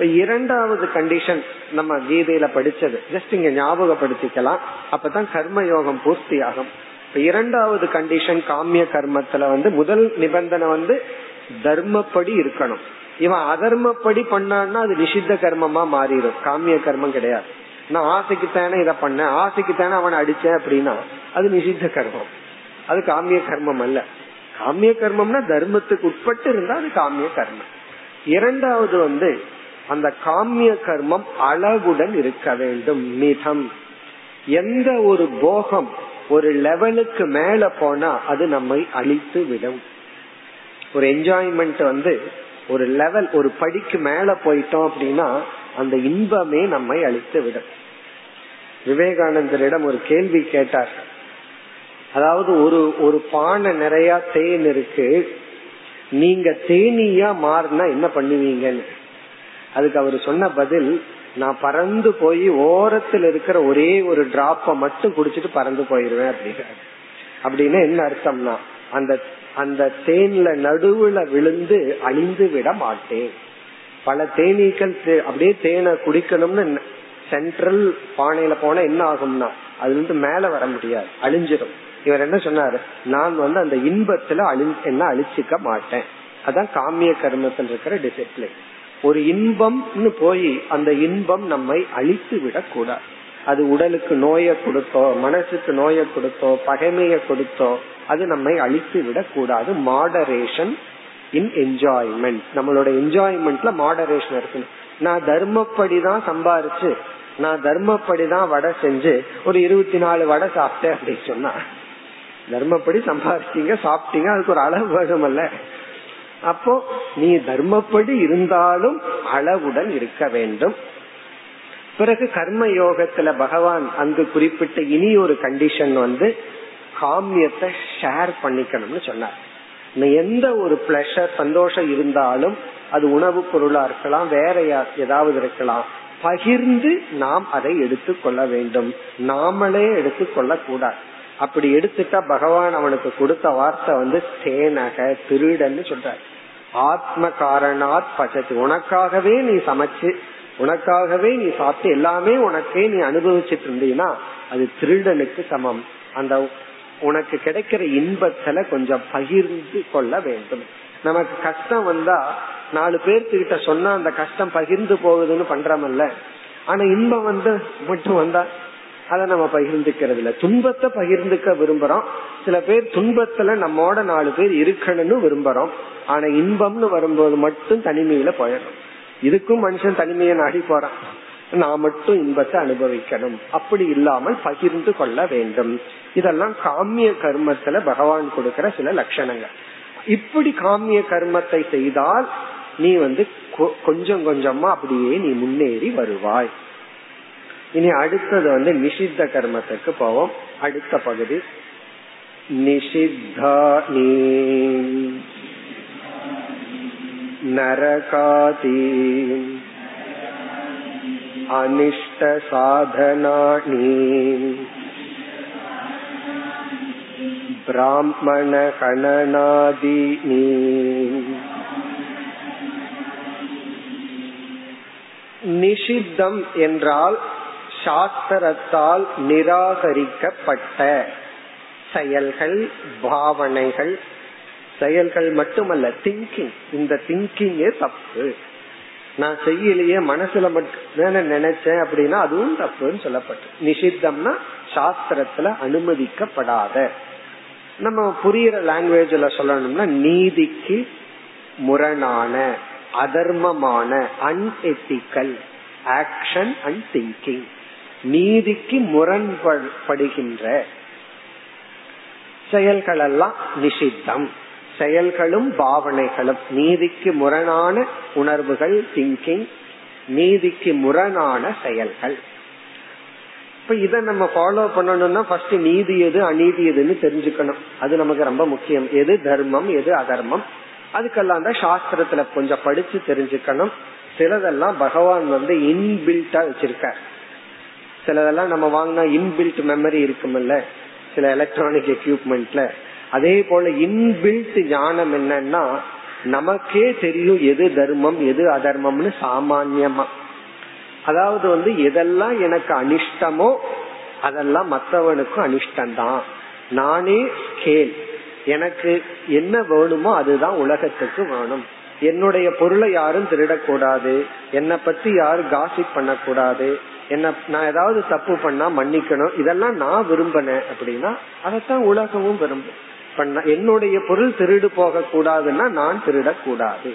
Speaker 1: இப்ப இரண்டாவது கண்டிஷன் நம்ம கீதையில படிச்சது. ஜஸ்ட் இங்க ஞாபகப்படுத்திக்கலாம். அப்பதான் கர்ம யோகம் பூர்த்தி ஆகும் இப்ப இரண்டாவது கண்டிஷன் காமிய கர்மத்துல வந்து முதல் நிபந்தனை வந்து தர்மப்படி இருக்கணும். இவன் அதர்மப்படி பண்ணான்னா அது நிஷித்த கர்மமா மாறிடும். காமிய கர்மம் கிடையாது. நான் ஆசைக்கு தானே இதை பண்ணேன். ஆசைக்கு தானே அவனை அடிச்சேன் அப்படின்னா அது நிஷித்த கர்மம். அது காமிய கர்மம் அல்ல. காமிய கர்மம்னா தர்மத்துக்கு உட்பட்டு இருந்தா அது காமிய கர்மம். இரண்டாவது வந்து அந்த காமிய கர்மம் அளவுடன் இருக்க வேண்டும் மிதம். எந்த ஒரு போகம் ஒரு லெவலுக்கு மேல போனா அது நம்மை அழித்து விடும். ஒரு என்ஜாய்மெண்ட் வந்து ஒரு லெவல் ஒரு படிக்கு மேல போயிட்டோம் அப்படின்னா அந்த இன்பமே நம்மை அழித்து விடும். விவேகானந்தரிடம் ஒரு கேள்வி கேட்டார். அதாவது ஒரு ஒரு பானை நிறைய தேன் இருக்கு நீங்க தேனியா மாறினா என்ன பண்ணுவீங்கன்னு? அதுக்கு அவர் சொன்ன பதில் நான் பறந்து போய் ஓரத்தில் இருக்கிற ஒரே ஒரு டிராப்ப மட்டும் குடிச்சிட்டு பறந்து போயிருவேன் அப்படிங்கிற அப்படின்னு என்ன அர்த்தம்னா அந்த அந்த தேன்ல நடுவுல விழுந்து அழிந்து விட மாட்டேன். பல தேனீக்கள் அப்படியே தேனை குடிக்கணும்னு சென்ட்ரல் பானையில போனா என்ன ஆகும்னா அதுல இருந்து மேல வர முடியாது அழிஞ்சிடும். இவர் என்ன சொன்னாரு? நான் வந்து அந்த இன்பத்துல அழி என்ன அழிச்சுக்க மாட்டேன். அதான் காமிய கர்மத்தில் இருக்கிற டிசிப்ளின் ஒரு இன்பம்னு போய் அந்த இன்பம் நம்மை அழித்து விடக்கூடாது. அது உடலுக்கு நோயை கொடுத்தோ மனசுக்கு நோயை கொடுத்தோ பகைமையை கொடுத்தோ அது நம்மை அழித்து விடக்கூடாது. மாடரேஷன் இன் என்ஜாய்மெண்ட் நம்மளோட என்ஜாய்மெண்ட்ல மாடரேஷன் இருக்கணும் நான் தர்மப்படிதான் சம்பாரிச்சு நான் தர்மப்படிதான் வடை செஞ்சு ஒரு இருபத்தி நாலு வடை சாப்பிட்டேன் அப்படின்னு சொன்னா தர்மப்படி சம்பாரிச்சீங்க சாப்பிட்டீங்க அதுக்கு ஒரு அளவு வேணுமல்ல அப்போ நீ தர்மப்படி இருந்தாலும் அளவுடன் இருக்க வேண்டும். பிறகு கர்ம யோகத்துல பகவான் அங்கு குறிப்பிட்ட இனி ஒரு கண்டிஷன் வந்து காமியத்தை ஷேர் பண்ணிக்கணும்னு சொன்னார். எந்த ஒரு பிளஷர் சந்தோஷம் இருந்தாலும் அது உணவு பொருளா இருக்கலாம் வேற ஏதாவது இருக்கலாம். பகிர்ந்து நாம் அதை எடுத்து கொள்ள வேண்டும். நாமளே எடுத்து கொள்ள கூடாது. அப்படி எடுத்துட்டா பகவான் அவனுக்கு கொடுத்த வார்த்தை வந்து தேனக திருடன்னு சொல்றாரு. ஆத்ம காரணாத் பச்சத்து உனக்காகவே நீ சமைச்சு உனக்காகவே நீ சாப்பிட்டு எல்லாமே உனக்கே நீ அனுபவிச்சுட்டு இருந்தீங்கன்னா அது திருடனுக்கு சமம். அந்த உனக்கு கிடைக்கிற இன்பத்துல கொஞ்சம் பகிர்ந்து கொள்ள வேண்டும். நமக்கு கஷ்டம் வந்தா நாலு பேர்த்துக்கிட்ட சொன்னா அந்த கஷ்டம் பகிர்ந்து போகுதுன்னு பண்றமல்ல. ஆனா இன்பம் வந்து மட்டும் வந்தா அதை நம்ம பகிர்ந்துக்கிறது இல்ல துன்பத்தை பகிர்ந்துக்க விரும்புறோம். சில பேர் துன்பத்துல நம்மோட நாலு பேர் இருக்கணும்னு விரும்புறோம். ஆனா இன்பம்னு வரும்போது மட்டும் தனிமையில போயிடும் இதுக்கும் மனுஷன் தனிமையை நாடி போறான். நான் மட்டும் இன்பத்தை அனுபவிக்கணும். அப்படி இல்லாமல் பகிர்ந்து கொள்ள வேண்டும். இதெல்லாம் காமிய கர்மத்துல பகவான் கொடுக்கிற சில லட்சணங்கள். இப்படி காமிய கர்மத்தை செய்தால் நீ வந்து கொஞ்சம் கொஞ்சமா அப்படியே நீ முன்னேறி வருவாய். இனி அடுத்தது வந்து நிஷித்த கர்மத்துக்கு போவோம். அடுத்த பகுதி. நிஷித்தா நரகாதி அனிஷ்ட சாதனானி பிராமண கணனாதீனி நிஷித்தம் என்றால் சாஸ்திரத்தால் நிராகரிக்கப்பட்ட செயல்கள் பாவனைகள் செயல்கள் மட்டுமல்ல திங்கிங் இந்த திங்கிங்கே தப்பு. நான் செய்யலையே மனசுல மட்டும் நினைச்சேன் அப்படின்னா அதுவும் தப்புன்னு சொல்லப்பட்டு. நிஷித்தம்னா சாஸ்திரத்துல அனுமதிக்கப்படாத. நம்ம புரியுற லாங்குவேஜ்ல சொல்லணும்னா நீதிக்கு முரணான அதர்மமான அன்எத்திக்கல் ஆக்ஷன் அண்ட் திங்கிங் நீதிக்கு முரண்படுகின்ற செயல்கள் எல்லாம் நிஷித்தம். செயல்களும் பாவனைகளும். நீதிக்கு முரணான உணர்வுகள் திங்கிங் நீதிக்கு முரணான செயல்கள். இப்ப இத நம்ம ஃபாலோ பண்ணணும்னா ஃபர்ஸ்ட் நீதி எது அநீதி எதுன்னு தெரிஞ்சுக்கணும். அது நமக்கு ரொம்ப முக்கியம். எது தர்மம் எது அதர்மம்? அதுக்கெல்லாம் தான் சாஸ்திரத்துல கொஞ்சம் படிச்சு தெரிஞ்சுக்கணும். சிலதெல்லாம் பகவான் வந்து இன்பில்ட்டா வச்சிருக்கார். சிலதெல்லாம் நம்ம வாங்கினா இன்பில்ட் மெமரி இருக்குமில்ல சில எலக்ட்ரானிக் எக்யூப்மெண்ட்ல அதே போல இன்பில்ட் ஞானம் என்னன்னா நமக்கே தெரியும் எது தர்மம் எது அதர்மம்னு சாமான்யமா. அதாவது வந்து எதெல்லாம் எனக்கு அனிஷ்டமோ அதெல்லாம் மற்றவனுக்கும் அனிஷ்டம்தான். நானே ஸ்கேல் எனக்கு என்ன வேணுமோ அதுதான் உலகத்துக்கு வேணும். என்னுடைய பொருளை யாரும் திருடக்கூடாது. என்னை பத்தி யாரும் காசிப் பண்ணக்கூடாது. என்ன நான் ஏதாவது தப்பு பண்ணா மன்னிக்கணும். இதெல்லாம் நான் விரும்பினேன் அப்படின்னா அதைத்தான் உலகமும் விரும்பும் பண்ண என்னுடைய பொருள் திருடு போக கூடாதுன்னா நான் திருடக்கூடாது.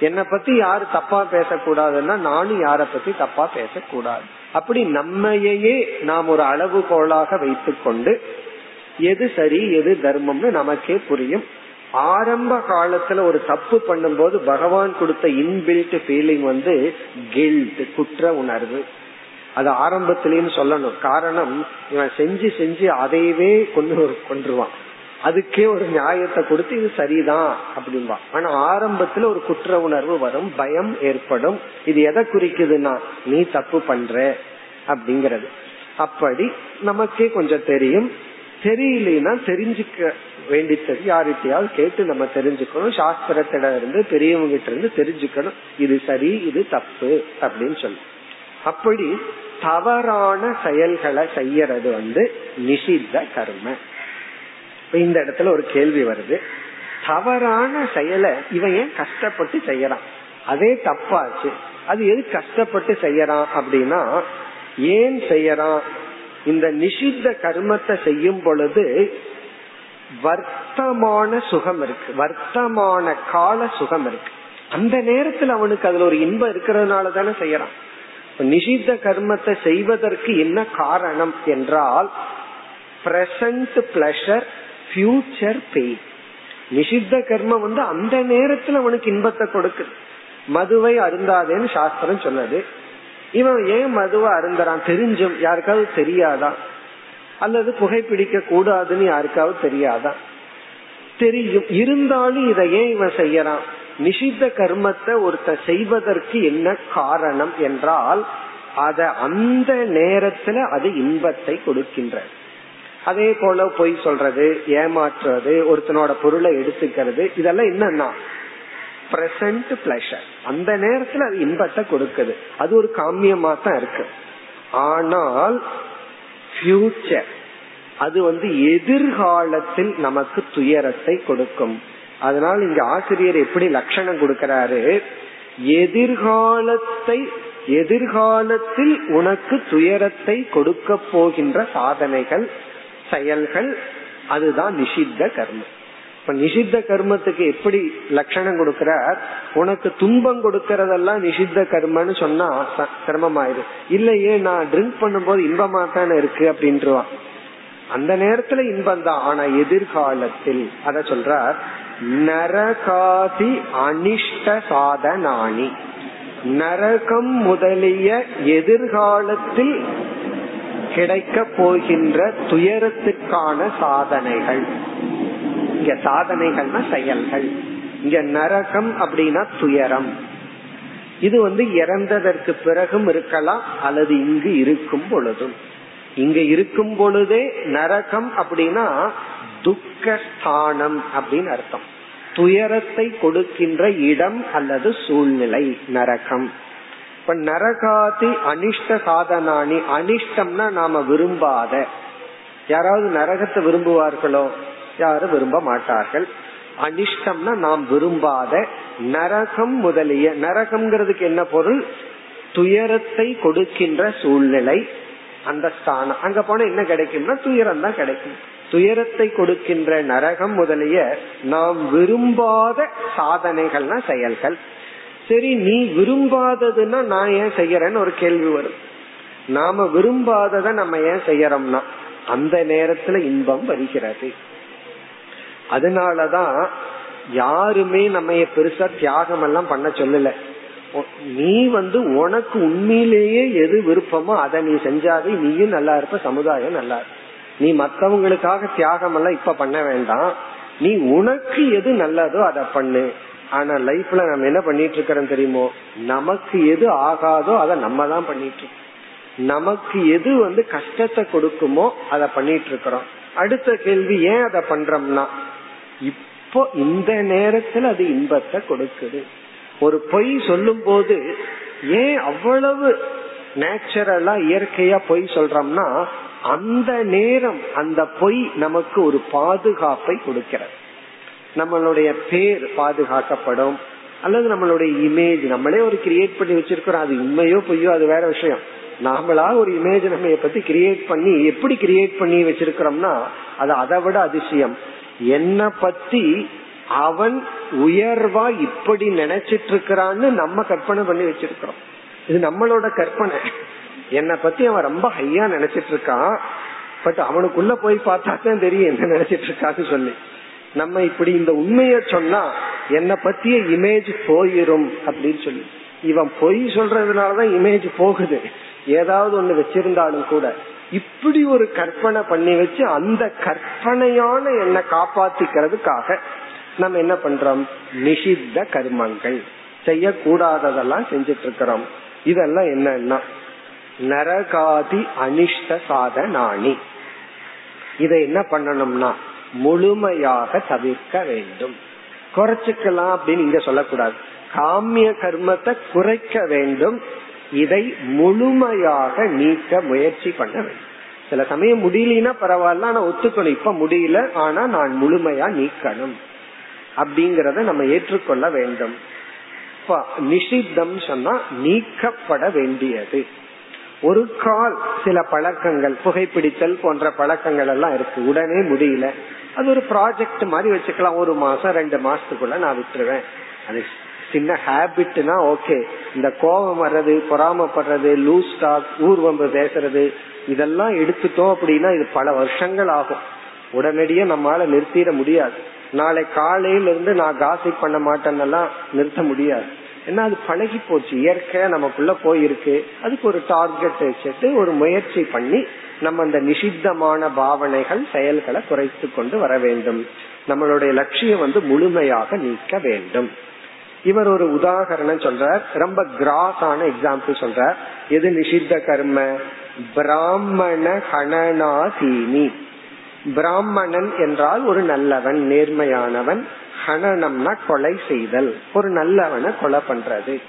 Speaker 1: என்னை பத்தி யாரு தப்பா பேசக்கூடாதுன்னா நானும் யார பத்தி தப்பா பேசக்கூடாது. அப்படி நம்மையே நாம் ஒரு அளவுகோலாக வைத்துக்கொண்டு எது சரி எது தர்மம்னு நமக்கே புரியும். ஆரம்ப காலத்துல ஒரு தப்பு பண்ணும்போது பகவான் கொடுத்த இன்பில்ட் ஃபீலிங் வந்து கில்ட் குற்ற உணர்வு. அது ஆரம்பத்திலயும் சொல்லணும். காரணம் இவன் செஞ்சு செஞ்சு அதையவே கொண்டு கொண்டுருவான் அதுக்கே ஒரு நியாயத்தை கொடுத்து இது சரிதான் அப்படின்பா. ஆனா ஆரம்பத்துல ஒரு குற்ற உணர்வு வரும் பயம் ஏற்படும். இது எதை குறிக்குதுன்னா நீ தப்பு பண்ற அப்படிங்கறது. அப்படி நமக்கே கொஞ்சம் தெரியும். தெரியலனா தெரிஞ்சுக்க வேண்டித்தது. யார்கிட்டயாவது கேட்டு நம்ம தெரிஞ்சுக்கணும். சாஸ்திரத்திட இருந்து பெரியவங்க கிட்ட இருந்து தெரிஞ்சுக்கணும். இது சரி இது தப்பு அப்படின்னு சொல்லும் அப்படி தவறான செயல்களை செய்யறது வந்து நிஷித்த கர்ம. இந்த இடத்துல ஒரு கேள்வி வருது. தவறான செயலை இவன் ஏன் கஷ்டப்பட்டு செய்யறான்? அதே தப்பாச்சு. அது எது கஷ்டப்பட்டு செய்யறான் அப்படின்னா ஏன் செய்யறான்? இந்த நிஷித்த கர்மத்தை செய்யும் பொழுது வர்த்தமான சுகம் இருக்கு. வர்த்தமான கால சுகம் இருக்கு. அந்த நேரத்துல அவனுக்கு அதுல ஒரு இன்பம் இருக்கிறதுனால தானே செய்யறான். நிஷித்த கர்மத்தை செய்வதற்கு என்ன காரணம் என்றால் பிரசன்ட் பிளஷர் ஃபியூச்சர் பெயின் நிஷித்த கர்மம் வந்து அந்த நேரத்துல அவனுக்கு இன்பத்தை கொடுக்குது. மதுவை அருந்தாதேன்னு சாஸ்திரம் சொன்னது. இவன் ஏன் மதுவை அருந்தறான்? தெரிஞ்சும். யாருக்காவது தெரியாதா? அல்லது புகைப்பிடிக்க கூடாதுன்னு யாருக்காவது தெரியாதா? தெரியும். இருந்தாலும் இதை ஏன் இவன் செய்யறான்? நிஷித்த கர்மத்தை ஒருத்த செய்வதற்கு என்ன காரணம் என்றால் அத அந்த நேரத்துல அது இன்பத்தை கொடுக்கின்ற. அதே போல பொய் சொல்றது ஏமாற்றுறது ஒருத்தனோட பொருளை எடுத்துக்கிறது இதெல்லாம் என்னன்னா பிரசன்ட் பிளஷர் அந்த நேரத்துல அது இன்பத்தை கொடுக்குது. அது ஒரு காமியமா தான் இருக்கு. ஆனால் ஃபியூச்சர் அது வந்து எதிர்காலத்தில் நமக்கு துயரத்தை கொடுக்கும். அதனால் இங்க ஆசிரியர் எப்படி லட்சணம் கொடுக்கிறாரு? எதிர்காலத்தை எதிர்காலத்தில் உனக்கு துயரத்தை கொடுக்க போகின்ற சாதனைகள் செயல்கள் அதுதான் நிஷித்த கர்மம். இப்ப நிஷித்த கர்மத்துக்கு எப்படி லட்சணம் கொடுக்கிறார்? உனக்கு துன்பம் கொடுக்கறதெல்லாம் நிஷித்த கர்மன்னு சொன்னா சிரமமாயிரு இல்லையே நான் ட்ரிங்க் பண்ணும்போது இன்பமா தானே இருக்கு அப்படின்ட்டுருவான் அந்த நேரத்துல இன்பம் தான் ஆனா எதிர்காலத்தில் அத சொல்றார் நரகாதி அனிஷ்ட சாதனானி நரகம் முதலிய எதிர்காலத்தில் கிடைக்க போகின்ற துயரத்துக்கான சாதனைகள். இங்க சாதனைகள்னா செயல்கள். இங்க நரகம் அப்படின்னா துயரம். இது வந்து இறந்ததற்கு பிறகும் இருக்கலாம் அல்லது இங்கு இருக்கும் பொழுதும். இங்க இருக்கும் பொழுதே நரகம் அப்படின்னா துக்கஸ்தானம் அப்படின்னு அர்த்தம். துயரத்தை கொடுக்கின்ற இடம் அல்லது சூழ்நிலை நரகம். இப்ப நரகாதி அனிஷ்ட சாதனானி அனிஷ்டம்னா நாம விரும்பாத. யாராவது நரகத்தை விரும்புவார்களோ? யாரும் விரும்ப மாட்டார்கள்? அனிஷ்டம்னா நாம் விரும்பாத நரகம் முதலிய நரகம்ங்கிறதுக்கு என்ன பொருள்? துயரத்தை கொடுக்கின்ற சூழ்நிலை அந்த ஸ்தானம். அங்க போனா என்ன கிடைக்கும்னா துயரம் தான் கிடைக்கும். துயரத்தை கொடுக்கின்ற நரகம் முதலிய நாம் விரும்பாத சாதனைகள்னா செயல்கள். சரி நீ விரும்பாததுன்னா நான் ஏன் செய்யறேன்னு ஒரு கேள்வி வரும். நாம விரும்பாதத நம்ம ஏன் செய்யறோம்னா அந்த நேரத்துல இன்பம் வருகிறது. அதனாலதான் யாருமே நம்ம பெருசா தியாகம் எல்லாம் பண்ண சொல்லல. நீ வந்து உனக்கு உண்மையிலேயே எது விருப்பமோ அதை நீ செஞ்சாதே நீயும் நல்லா இருப்ப சமுதாயம் நல்லா இருப்ப நீ மத்தவங்களுக்காக தியாகம் எல்லாம் இப்ப பண்ண வேண்டாம். நீ உனக்கு எது நல்லதோ அதை பண்ணு. ஆனா லைஃப்ல நம்ம என்ன பண்ணிட்டு இருக்கிறோம் தெரியுமோ? நமக்கு எது ஆகாதோ அதை நம்ம தான் பண்ணிட்டு இருக்கோம். நமக்கு எது வந்து கஷ்டத்தை கொடுக்குமோ அதை பண்ணிட்டு இருக்கிறோம். அடுத்த கேள்வி ஏன் அதை பண்றோம்னா? இப்போ இந்த நேரத்துல அது இன்பத்தை கொடுக்குது. ஒரு பொய் சொல்லும் போது ஏன் அவ்வளவு நேச்சுரலா இயற்கையா பொய் சொல்றோம்னா அந்த நேரம் அந்த பொய் நமக்கு ஒரு பாதுகாப்பை கொடுக்கிறது. நம்மளுடைய பேர் பாதுகாக்கப்படும். அல்லது நம்மளுடைய இமேஜ் நம்மளே ஒரு கிரியேட் பண்ணி வச்சிருக்கிறோம். அது உண்மையோ பொய்யோ அது வேற விஷயம். நாமளா ஒரு இமேஜ் நம்ம பத்தி கிரியேட் பண்ணி எப்படி கிரியேட் பண்ணி வச்சிருக்கிறோம்னா அது அதை விட அதிசயம். என்ன பத்தி அவன் உயர்வா இப்படி நினைச்சிட்டு இருக்கிறான்னு நம்ம கற்பனை பண்ணி வச்சிருக்கிறோம். இது நம்மளோட கற்பனை. என்னை பத்தி அவன் ரொம்ப ஹையா நினைச்சிட்டு இருக்கான் பட் அவனுக்குள்ள போய் பார்த்தா தான் தெரியும் என்ன நினைச்சிட்டு இருக்கான்னு சொல்லி. நம்ம இப்படி இந்த உண்மைய சொன்னா என்னை பத்திய இமேஜ் போயிரும் அப்படின்னு சொல்லி. இவன் பொய் சொல்றதுனாலதான் இமேஜ் போகுது. ஏதாவது ஒண்ணு வச்சிருந்தாலும் கூட. இப்படி ஒரு கற்பனை பண்ணி வச்சு அந்த கற்பனையான என்ன காப்பாத்திக்கிறதுக்காக நம்ம என்ன பண்றோம்? நிஷித்த கர்மங்கள். செய்யக்கூடாததெல்லாம் செஞ்சிட்டு இருக்கிறோம் இதெல்லாம் என்னன்னா நரகாதி அனிஷ்ட சாதனாணி. இதை என்ன பண்ணணும்னா முழுமையாக தவிர்க்க வேண்டும். குறைச்சுக்கலாம் அப்படின்னு இங்க சொல்லக்கூடாது. காமிய கர்மத்தை குறைக்க வேண்டும். இதை முழுமையாக நீக்க முயற்சி பண்ண வேண்டும். சில சமயம் முடியலன்னா பரவாயில்ல ஆனா ஒத்துக்கணும். இப்ப முடியல ஆனா நான் முழுமையா நீக்கணும் அப்படிங்கறத நம்ம ஏற்றுக்கொள்ள வேண்டும். நிஷித்தம் சொன்னா நீக்கப்பட வேண்டியது. ஒரு கால் சில பழக்கங்கள் புகைப்பிடித்தல் போன்ற பழக்கங்கள் எல்லாம் இருக்கு. உடனே முடியல. அது ஒரு ப்ராஜெக்ட் மாதிரி வச்சுக்கலாம். ஒரு மாசம் ரெண்டு மாசத்துக்குள்ள நான் விட்டுருவேன். அது சின்ன ஹேபிட்னா ஓகே இந்த கோபம் வர்றது பொறாமப்படுறது லூஸ் டாக் ஊர்வம்பு பேசுறது இதெல்லாம் எடுத்துட்டோம் அப்படின்னா இது பல வருஷங்கள் ஆகும். உடனடியே நம்மளால நிறுத்திட முடியாது. நாளை காலையில இருந்து நான் காசி பண்ண மாட்டேன்னெல்லாம் நிறுத்த முடியாது. ஏன்னா அது பழகி போச்சு. இயற்கையா நமக்குள்ள போயிருக்கு. அதுக்கு ஒரு டார்கெட் வச்சுட்டு ஒரு முயற்சி பண்ணி நம்ம அந்த நிஷித்தமான பாவனைகள் செயல்களை குறைத்து கொண்டு வர வேண்டும். நம்மளுடைய லட்சியம் வந்து முழுமையாக நீக்க வேண்டும். இவர் ஒரு உதாகரணம் சொல்றார். ரொம்ப கிராஸான எக்ஸாம்பிள் சொல்றார். எது நிஷித்த கர்ம? பிராமண ஹனனாதீனி. பிராமணன் என்றால் ஒரு நல்லவன் நேர்மையானவன். ஹனனம்னா கொலை செய்தல். ஒரு நல்லவனை கொலை பண்றது.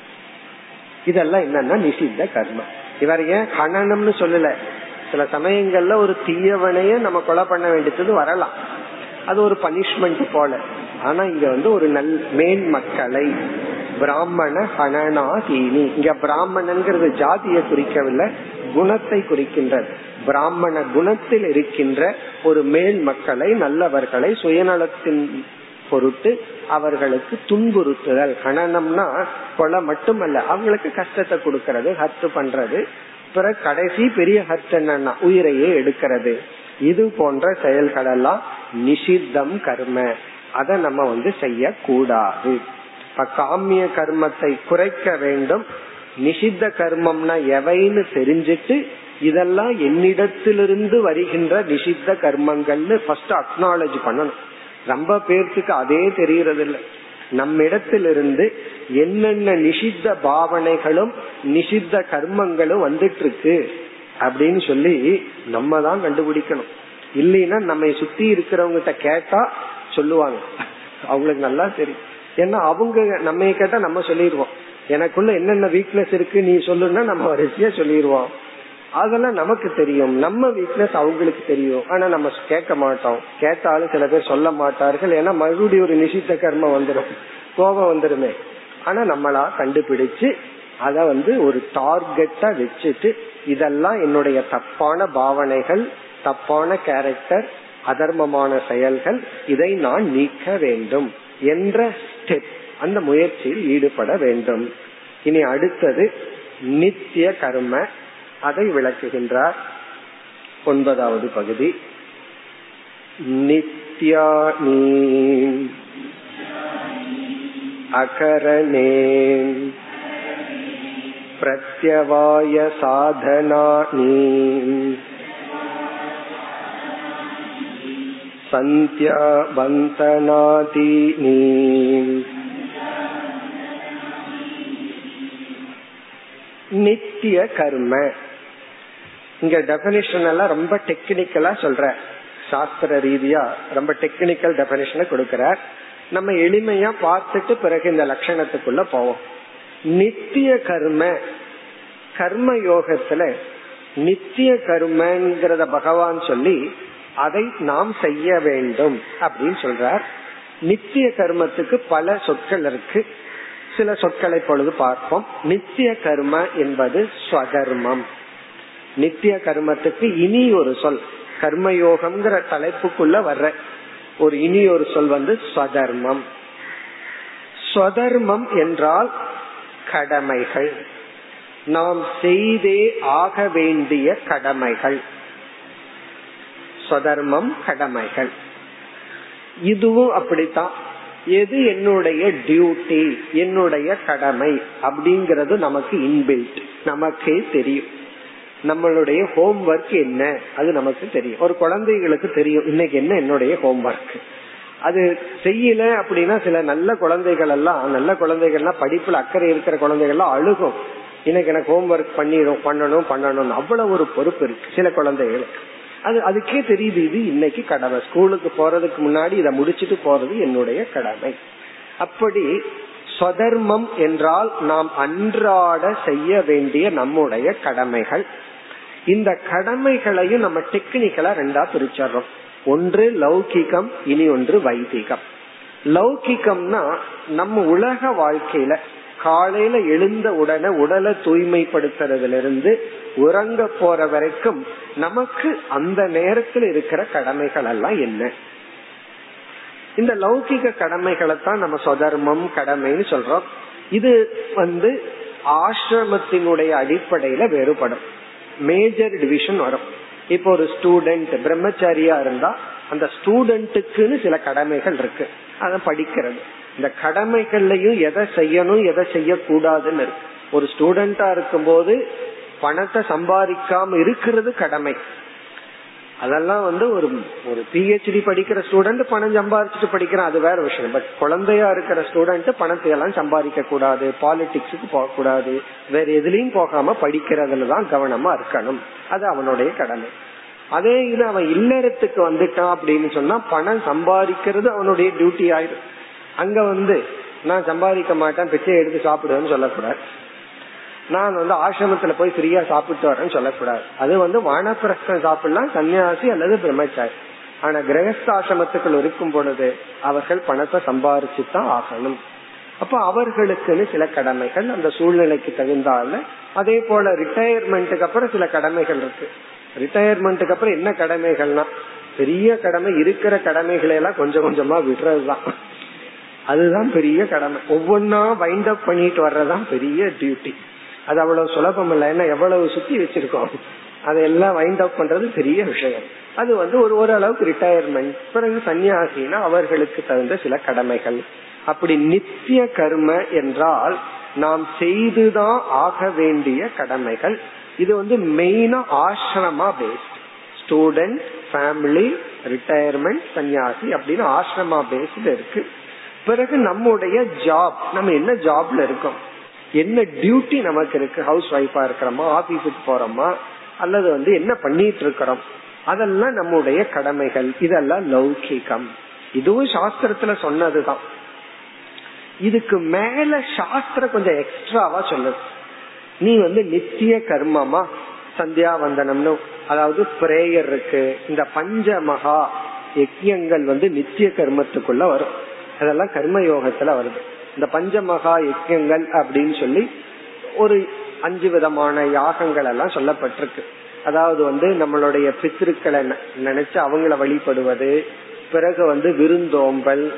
Speaker 1: இதெல்லாம் என்னன்னா நிஷித்த கர்மம் இவர் ஏன் ஹனனம்னு சொல்லல? சில சமயங்கள்ல ஒரு தீயவனையே நம்ம கொலை பண்ண வேண்டியது வரலாம். அது ஒரு பனிஷ்மெண்ட் போல. ஆனா இங்க வந்து ஒரு நல் மேன் மக்களை பிராமண ஹனனாகினி. இங்க பிராமணன்கிறது ஜாதியை குறிக்கவில்லை குணத்தை குறிக்கின்றது. பிராமண குணத்தில் இருக்கின்ற ஒரு மேல் மக்களை நல்லவர்களை சுயநலத்தின் பொருட்டு அவர்களுக்கு துன்புறுத்துதல். கணனம்னா கொலை மட்டுமல்ல அவங்களுக்கு கஷ்டத்தை கொடுக்கறது ஹர்ட் பண்றது. பிறகு கடைசி பெரிய ஹர்ட் என்னன்னா உயிரையே எடுக்கிறது. இது போன்ற செயல்கள் எல்லாம் நிஷித்தம் கர்ம. அதை நம்ம வந்து செய்யக்கூடாது. இப்ப காமிய கர்மத்தை குறைக்க வேண்டும். நிஷித்த கர்மம்னா எவைன்னு தெரிஞ்சிட்டு இதெல்லாம் என்னிடத்திலிருந்து வருகின்ற நிஷித்த கர்மங்கள்னு ஃபர்ஸ்ட் அக்னாலஜ் பண்ணணும். ரொம்ப பேர்த்துக்கு அதே தெரியறது இல்லை நம்மிடத்திலிருந்து என்னென்ன நிஷித்த பாவனைகளும் நிஷித்த கர்மங்களும் வந்துட்டு இருக்கு அப்படின்னு சொல்லி நம்ம தான் கண்டுபிடிக்கணும். இல்லைன்னா நம்ம சுத்தி இருக்கிறவங்க கேட்டா சொல்லுவாங்க. அவங்களுக்கு நல்லா தெரியும். ஏன்னா அவங்க நம்ம கேட்டா நம்ம சொல்லிடுவோம் எனக்குள்ள என்னென்ன வீக்னஸ் இருக்கு நீ சொல்லுன்னா நம்ம வரிசையா சொல்லிடுவோம் அதெல்லாம் நமக்கு தெரியும். நம்ம வீக்னஸ் அவங்களுக்கு தெரியும். ஆனா நம்ம கேட்க மாட்டோம். கேட்டாலும் சில பேர் சொல்ல மாட்டார்கள். ஏன்னா மறுபடியும் ஒரு நிஷித்த கர்மம் வந்துடும் கோபம் வந்துருமே. ஆனா நம்மளா கண்டுபிடிச்சு அத வந்து ஒரு டார்கெட்டா வச்சுட்டு இதெல்லாம் என்னுடைய தப்பான பாவனைகள் தப்பான கேரக்டர் அதர்மமான செயல்கள் இதை நான் நீக்க வேண்டும் என்ற ஸ்டெப் அந்த முயற்சியில் ஈடுபட வேண்டும் இனி அடுத்தது நித்திய கர்ம அதை விளக்குகின்றார் ஒன்பதாவது பகுதி நித்யானி அகரணே प्रत्यवाय साधनानि सन्त्याबन्तनादीनि நித்திய கர்ம இங்க டெபனிஷன் எல்லாம் ரொம்ப டெக்னிக்கலா சொல்ற சாஸ்திர ரீதியா ரொம்ப டெக்னிக்கல் டெபனிஷனை கொடுக்கிறார் நம்ம எளிமையா பார்த்துட்டு பிறகு இந்த லட்சணத்துக்குள்ள போவோம் நித்திய கர்ம கர்ம யோகத்துல நித்திய கர்மங்கிறத பகவான் சொல்லி அதை நாம் செய்ய வேண்டும் அப்படின்னு சொல்றார். நித்திய கர்மத்துக்கு பல சொற்கள் இருக்கு. சில சொற்களை பொழுது பார்ப்போம். நித்திய கர்ம என்பது ஸ்வகர்மம். நித்திய கர்மத்துக்கு இனி ஒரு சொல். கர்மயோகம்ங்கிற தலைப்புக்குள்ள வர்ற ஒரு இனி ஒரு சொல் வந்து ஸ்வதர்மம். ஸ்வதர்மம் என்றால் கடமைகள். நாம் செய்தே ஆக வேண்டிய கடமைகள். சதர்மம் கடமைகள். இதுவும் அப்படித்தான். எது என்னுடைய டியூட்டி என்னுடைய கடமை அப்படிங்கறது நமக்கு இன்பில்ட் நமக்கே தெரியும். நம்மளுடைய ஹோம் ஒர்க் என்ன அது நமக்கு தெரியும். ஒரு குழந்தைகளுக்கு தெரியும் இன்னைக்கு என்ன என்னுடைய ஹோம் ஒர்க் அது செய்யல அப்படின்னா சில நல்ல குழந்தைகள் எல்லாம் நல்ல குழந்தைகள்லாம் படிப்புல அக்கறை இருக்கிற குழந்தைகள்லாம் அழுகும். இன்னைக்கு எனக்கு ஹோம் ஒர்க் பண்ணிடும் பண்ணணும் பண்ணணும் அவ்வளவு ஒரு பொறுப்பு இருக்கு சில குழந்தைகளுக்கு. அது அதுக்கே தெரியுது இது இன்னைக்கு கடமை. ஸ்கூலுக்கு போறதுக்கு முன்னாடி இதை முடிச்சிட்டு போறது என்னுடைய கடமை. அப்படி ஸ்வதர்மம் என்றால் நாம் அன்றாட செய்ய வேண்டிய நம்முடைய கடமைகள். இந்த கடமைகளையும் நம்ம டெக்னிக்கலா ரெண்டா பிரிச்சர்றோம் ஒன்று லௌகிகம் இனி ஒன்று வைதிகம். லௌகிகம்னா நம்ம உலக வாழ்க்கையில காலையில எழுந்த உடனே உடலை தூய்மைப்படுத்துறதுல இருந்து உறங்க போற வரைக்கும் நமக்கு அந்த நேரத்தில் இருக்கிற கடமைகள் எல்லாம் என்ன? இந்த லௌகிக கடமைகளை தான் நம்ம சொதர்மம் கடமைன்னு சொல்றோம். இது வந்து ஆசிரமத்தினுடைய அடிப்படையில வேறுபடும். மேஜர் டிவிஷன் வரும். இப்போ ஒரு ஸ்டூடெண்ட் பிரம்மச்சாரியா இருந்தா அந்த ஸ்டூடெண்ட்டுக்குன்னு சில கடமைகள் இருக்கு. அதை படிக்கிறது. இந்த கடமைகள்லயும் எதை செய்யணும் எதை செய்யக்கூடாதுன்னு இருக்கு. ஒரு ஸ்டூடெண்டா இருக்கும்போது பணத்தை சம்பாதிக்காம இருக்கிறது கடமை. அதெல்லாம் வந்து ஒரு ஒரு பிஹெச்டி படிக்கிற ஸ்டூடெண்ட் பணம் சம்பாதிச்சுட்டு படிக்கிறான் அது வேற விஷயம். பட் குழந்தையா இருக்கிற ஸ்டூடெண்ட் பணத்தை எல்லாம் சம்பாதிக்க கூடாது பாலிடிக்ஸுக்கு போக கூடாது வேற எதுலயும் போகாம படிக்கிறதுல தான் கவனமா இருக்கணும். அது அவனுடைய கடமை. அதே இது அவன் இல்லறத்துக்கு வந்துட்டான் அப்படின்னு சொன்னா பணம் சம்பாதிக்கிறது அவனுடைய டியூட்டி ஆயிடும் அங்க வந்து நான் சம்பாதிக்க மாட்டேன் பிச்சை எடுத்து சாப்பிடுவேன்னு சொல்லக்கூடாது. நான் வந்து ஆசிரமத்துல போய் ஃப்ரீயா சாப்பிட்டு வரேன்னு சொல்லக்கூடாது. அது வந்து வானப்பிரஸ்தம் சாப்பிடலாம் சன்னியாசி அல்லது பிரம்மச்சாரி. ஆனா கிரகஸ்தாசிரமத்துக்குள் இருக்கும் பொழுது அவர்கள் பணத்தை சம்பாரிச்சு தான் ஆகணும். அப்ப அவர்களுக்குன்னு சில கடமைகள் அந்த சூழ்நிலைக்கு தகுந்தால அதே போல ரிட்டையர்மெண்ட்டுக்கு அப்புறம் சில கடமைகள் இருக்கு. ரிட்டையர்மெண்ட்டுக்கு அப்புறம் என்ன கடமைகள்னா பெரிய கடமை இருக்கிற கடமைகளை எல்லாம் கொஞ்சம் கொஞ்சமா விடுறதுதான். அதுதான் பெரிய கடமை. ஒவ்வொன்னா வைண்ட் அப் பண்ணிட்டு வர்றதுதான் பெரிய டியூட்டி அது அவ்வளவு சுலபம் இல்லை. ஏன்னா எவ்வளவு சுத்தி வச்சிருக்கோம். அதெல்லாம் வைண்ட் அப் பண்றது பெரிய விஷயம். அது வந்து ஒரு ஓரளவுக்கு ரிட்டையர்மெண்ட் பிறகு சன்னியாசினா அவர்களுக்கு தகுந்த சில கடமைகள். அப்படி நித்திய கர்ம என்றால் நாம் செய்துதான் ஆக வேண்டிய கடமைகள். இது வந்து மெயினா ஆசிரமா பேஸ்ட் ஸ்டூடெண்ட் ஃபேமிலி ரிட்டையர்மெண்ட் சன்னியாசி அப்படின்னு ஆசிரமா பேஸ்ட் இருக்கு. பிறகு நம்முடைய ஜாப் நம்ம என்ன ஜாப்ல இருக்கோம்? என்ன டியூட்டி நமக்கு இருக்கு? ஹவுஸ் ஒய்ஃபா இருக்கிறோமா? ஆபீஸுக்கு போறோமா? அல்லது வந்து என்ன பண்ணிட்டு இருக்கிறோம்? அதெல்லாம் நம்முடைய கடமைகள். இதெல்லாம் லௌகிகம். இதுவும் சாஸ்திரத்துல சொன்னதுதான். இதுக்கு மேல சாஸ்திரம் கொஞ்சம் எக்ஸ்ட்ராவா சொல்லுது. நீ வந்து நித்திய கர்மமா? சந்தியாவந்தனம்னு. அதாவது பிரேயர் இருக்கு. இந்த பஞ்ச மகா யஜ்யங்கள் வந்து நித்திய கர்மத்துக்குள்ள வரும். அதெல்லாம் கர்ம யோகத்துல வருது. இந்த பஞ்ச மகா யஜ்யங்கள் அப்படின்னு சொல்லி ஒரு அஞ்சு விதமான யாகங்கள் எல்லாம் சொல்லப்பட்டிருக்கு. அதாவது வந்து நம்மளுடைய பித்திருக்களை நினைச்சு அவங்கள வழிபடுவது பிறகு வந்து விருந்தோம்பல்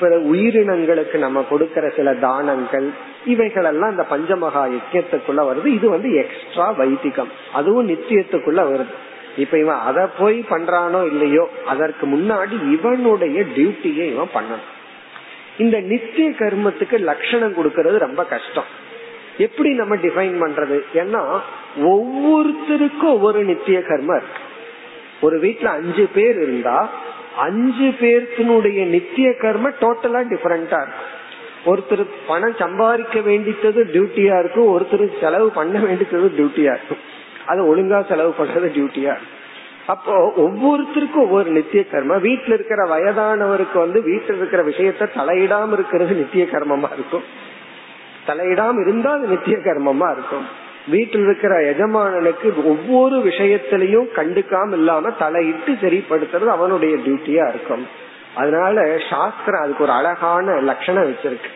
Speaker 1: பிறகு உயிரினங்களுக்கு நம்ம கொடுக்கற சில தானங்கள் இவைகள் எல்லாம் இந்த பஞ்சமகா யஜ்யத்துக்குள்ள வருது. இது வந்து எக்ஸ்ட்ரா வைதிகம். அதுவும் நித்தியத்துக்குள்ள வருது. இப்ப இவன் அதை போய் பண்றானோ இல்லையோ அதற்கு முன்னாடி இவனுடைய டியூட்டியை இவன் பண்ணணும். இந்த நித்திய கர்மத்துக்கு லட்சணம் கொடுக்கறது ரொம்ப கஷ்டம். எப்படி நம்ம டிஃபைன் பண்றது? ஏன்னா ஒவ்வொருத்தருக்கும் ஒவ்வொரு நித்திய கர்மம் இருக்கு. ஒரு வீட்டுல அஞ்சு பேர் இருந்தா அஞ்சு பேர்த்தினுடைய நித்திய கர்ம டோட்டலா டிஃபரெண்டா இருக்கும். ஒருத்தர் பணம் சம்பாதிக்க வேண்டியது டியூட்டியா இருக்கும். ஒருத்தர் செலவு பண்ண வேண்டியது டியூட்டியா இருக்கும். அது ஒழுங்கா செலவு பண்றது டியூட்டியா இருக்கும். அப்போ ஒவ்வொருத்தருக்கும் ஒவ்வொரு நித்திய கர்மம் வீட்டுல இருக்கிற வயதானவருக்கு வந்து வீட்டுல இருக்கிற விஷயத்த தலையிடாம இருக்கிறது நித்திய கர்மமா இருக்கும். தலையிடாம இருந்தா அது நித்திய கர்மமா இருக்கும். வீட்டில் இருக்கிற எஜமானனுக்கு ஒவ்வொரு விஷயத்திலையும் கண்டுக்காம இல்லாம தலையிட்டு சரிப்படுத்துறது அவனுடைய டியூட்டியா இருக்கும். அதனால சாஸ்திரம் அதுக்கு ஒரு அழகான லட்சணம் வச்சிருக்கு.